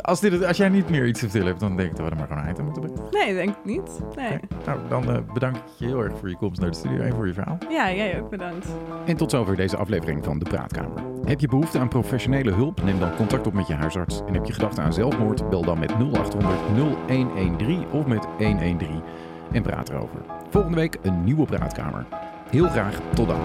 als, dit, als jij niet meer iets te vertellen hebt, dan denk ik dat we er maar gewoon een eind aan moeten brengen. Nee, denk ik niet. Nee. Nou, dan eh, bedank ik je heel erg voor je komst naar de studio en voor je verhaal. Ja, jij ook bedankt. En tot zover deze aflevering van De Praatkamer. Heb je behoefte aan professionele hulp? Neem dan contact op met je huisarts. En heb je gedachten aan zelfmoord? Bel dan met 0800 0113 of met 113 en praat erover. Volgende week een nieuwe Praatkamer. Heel graag tot dan.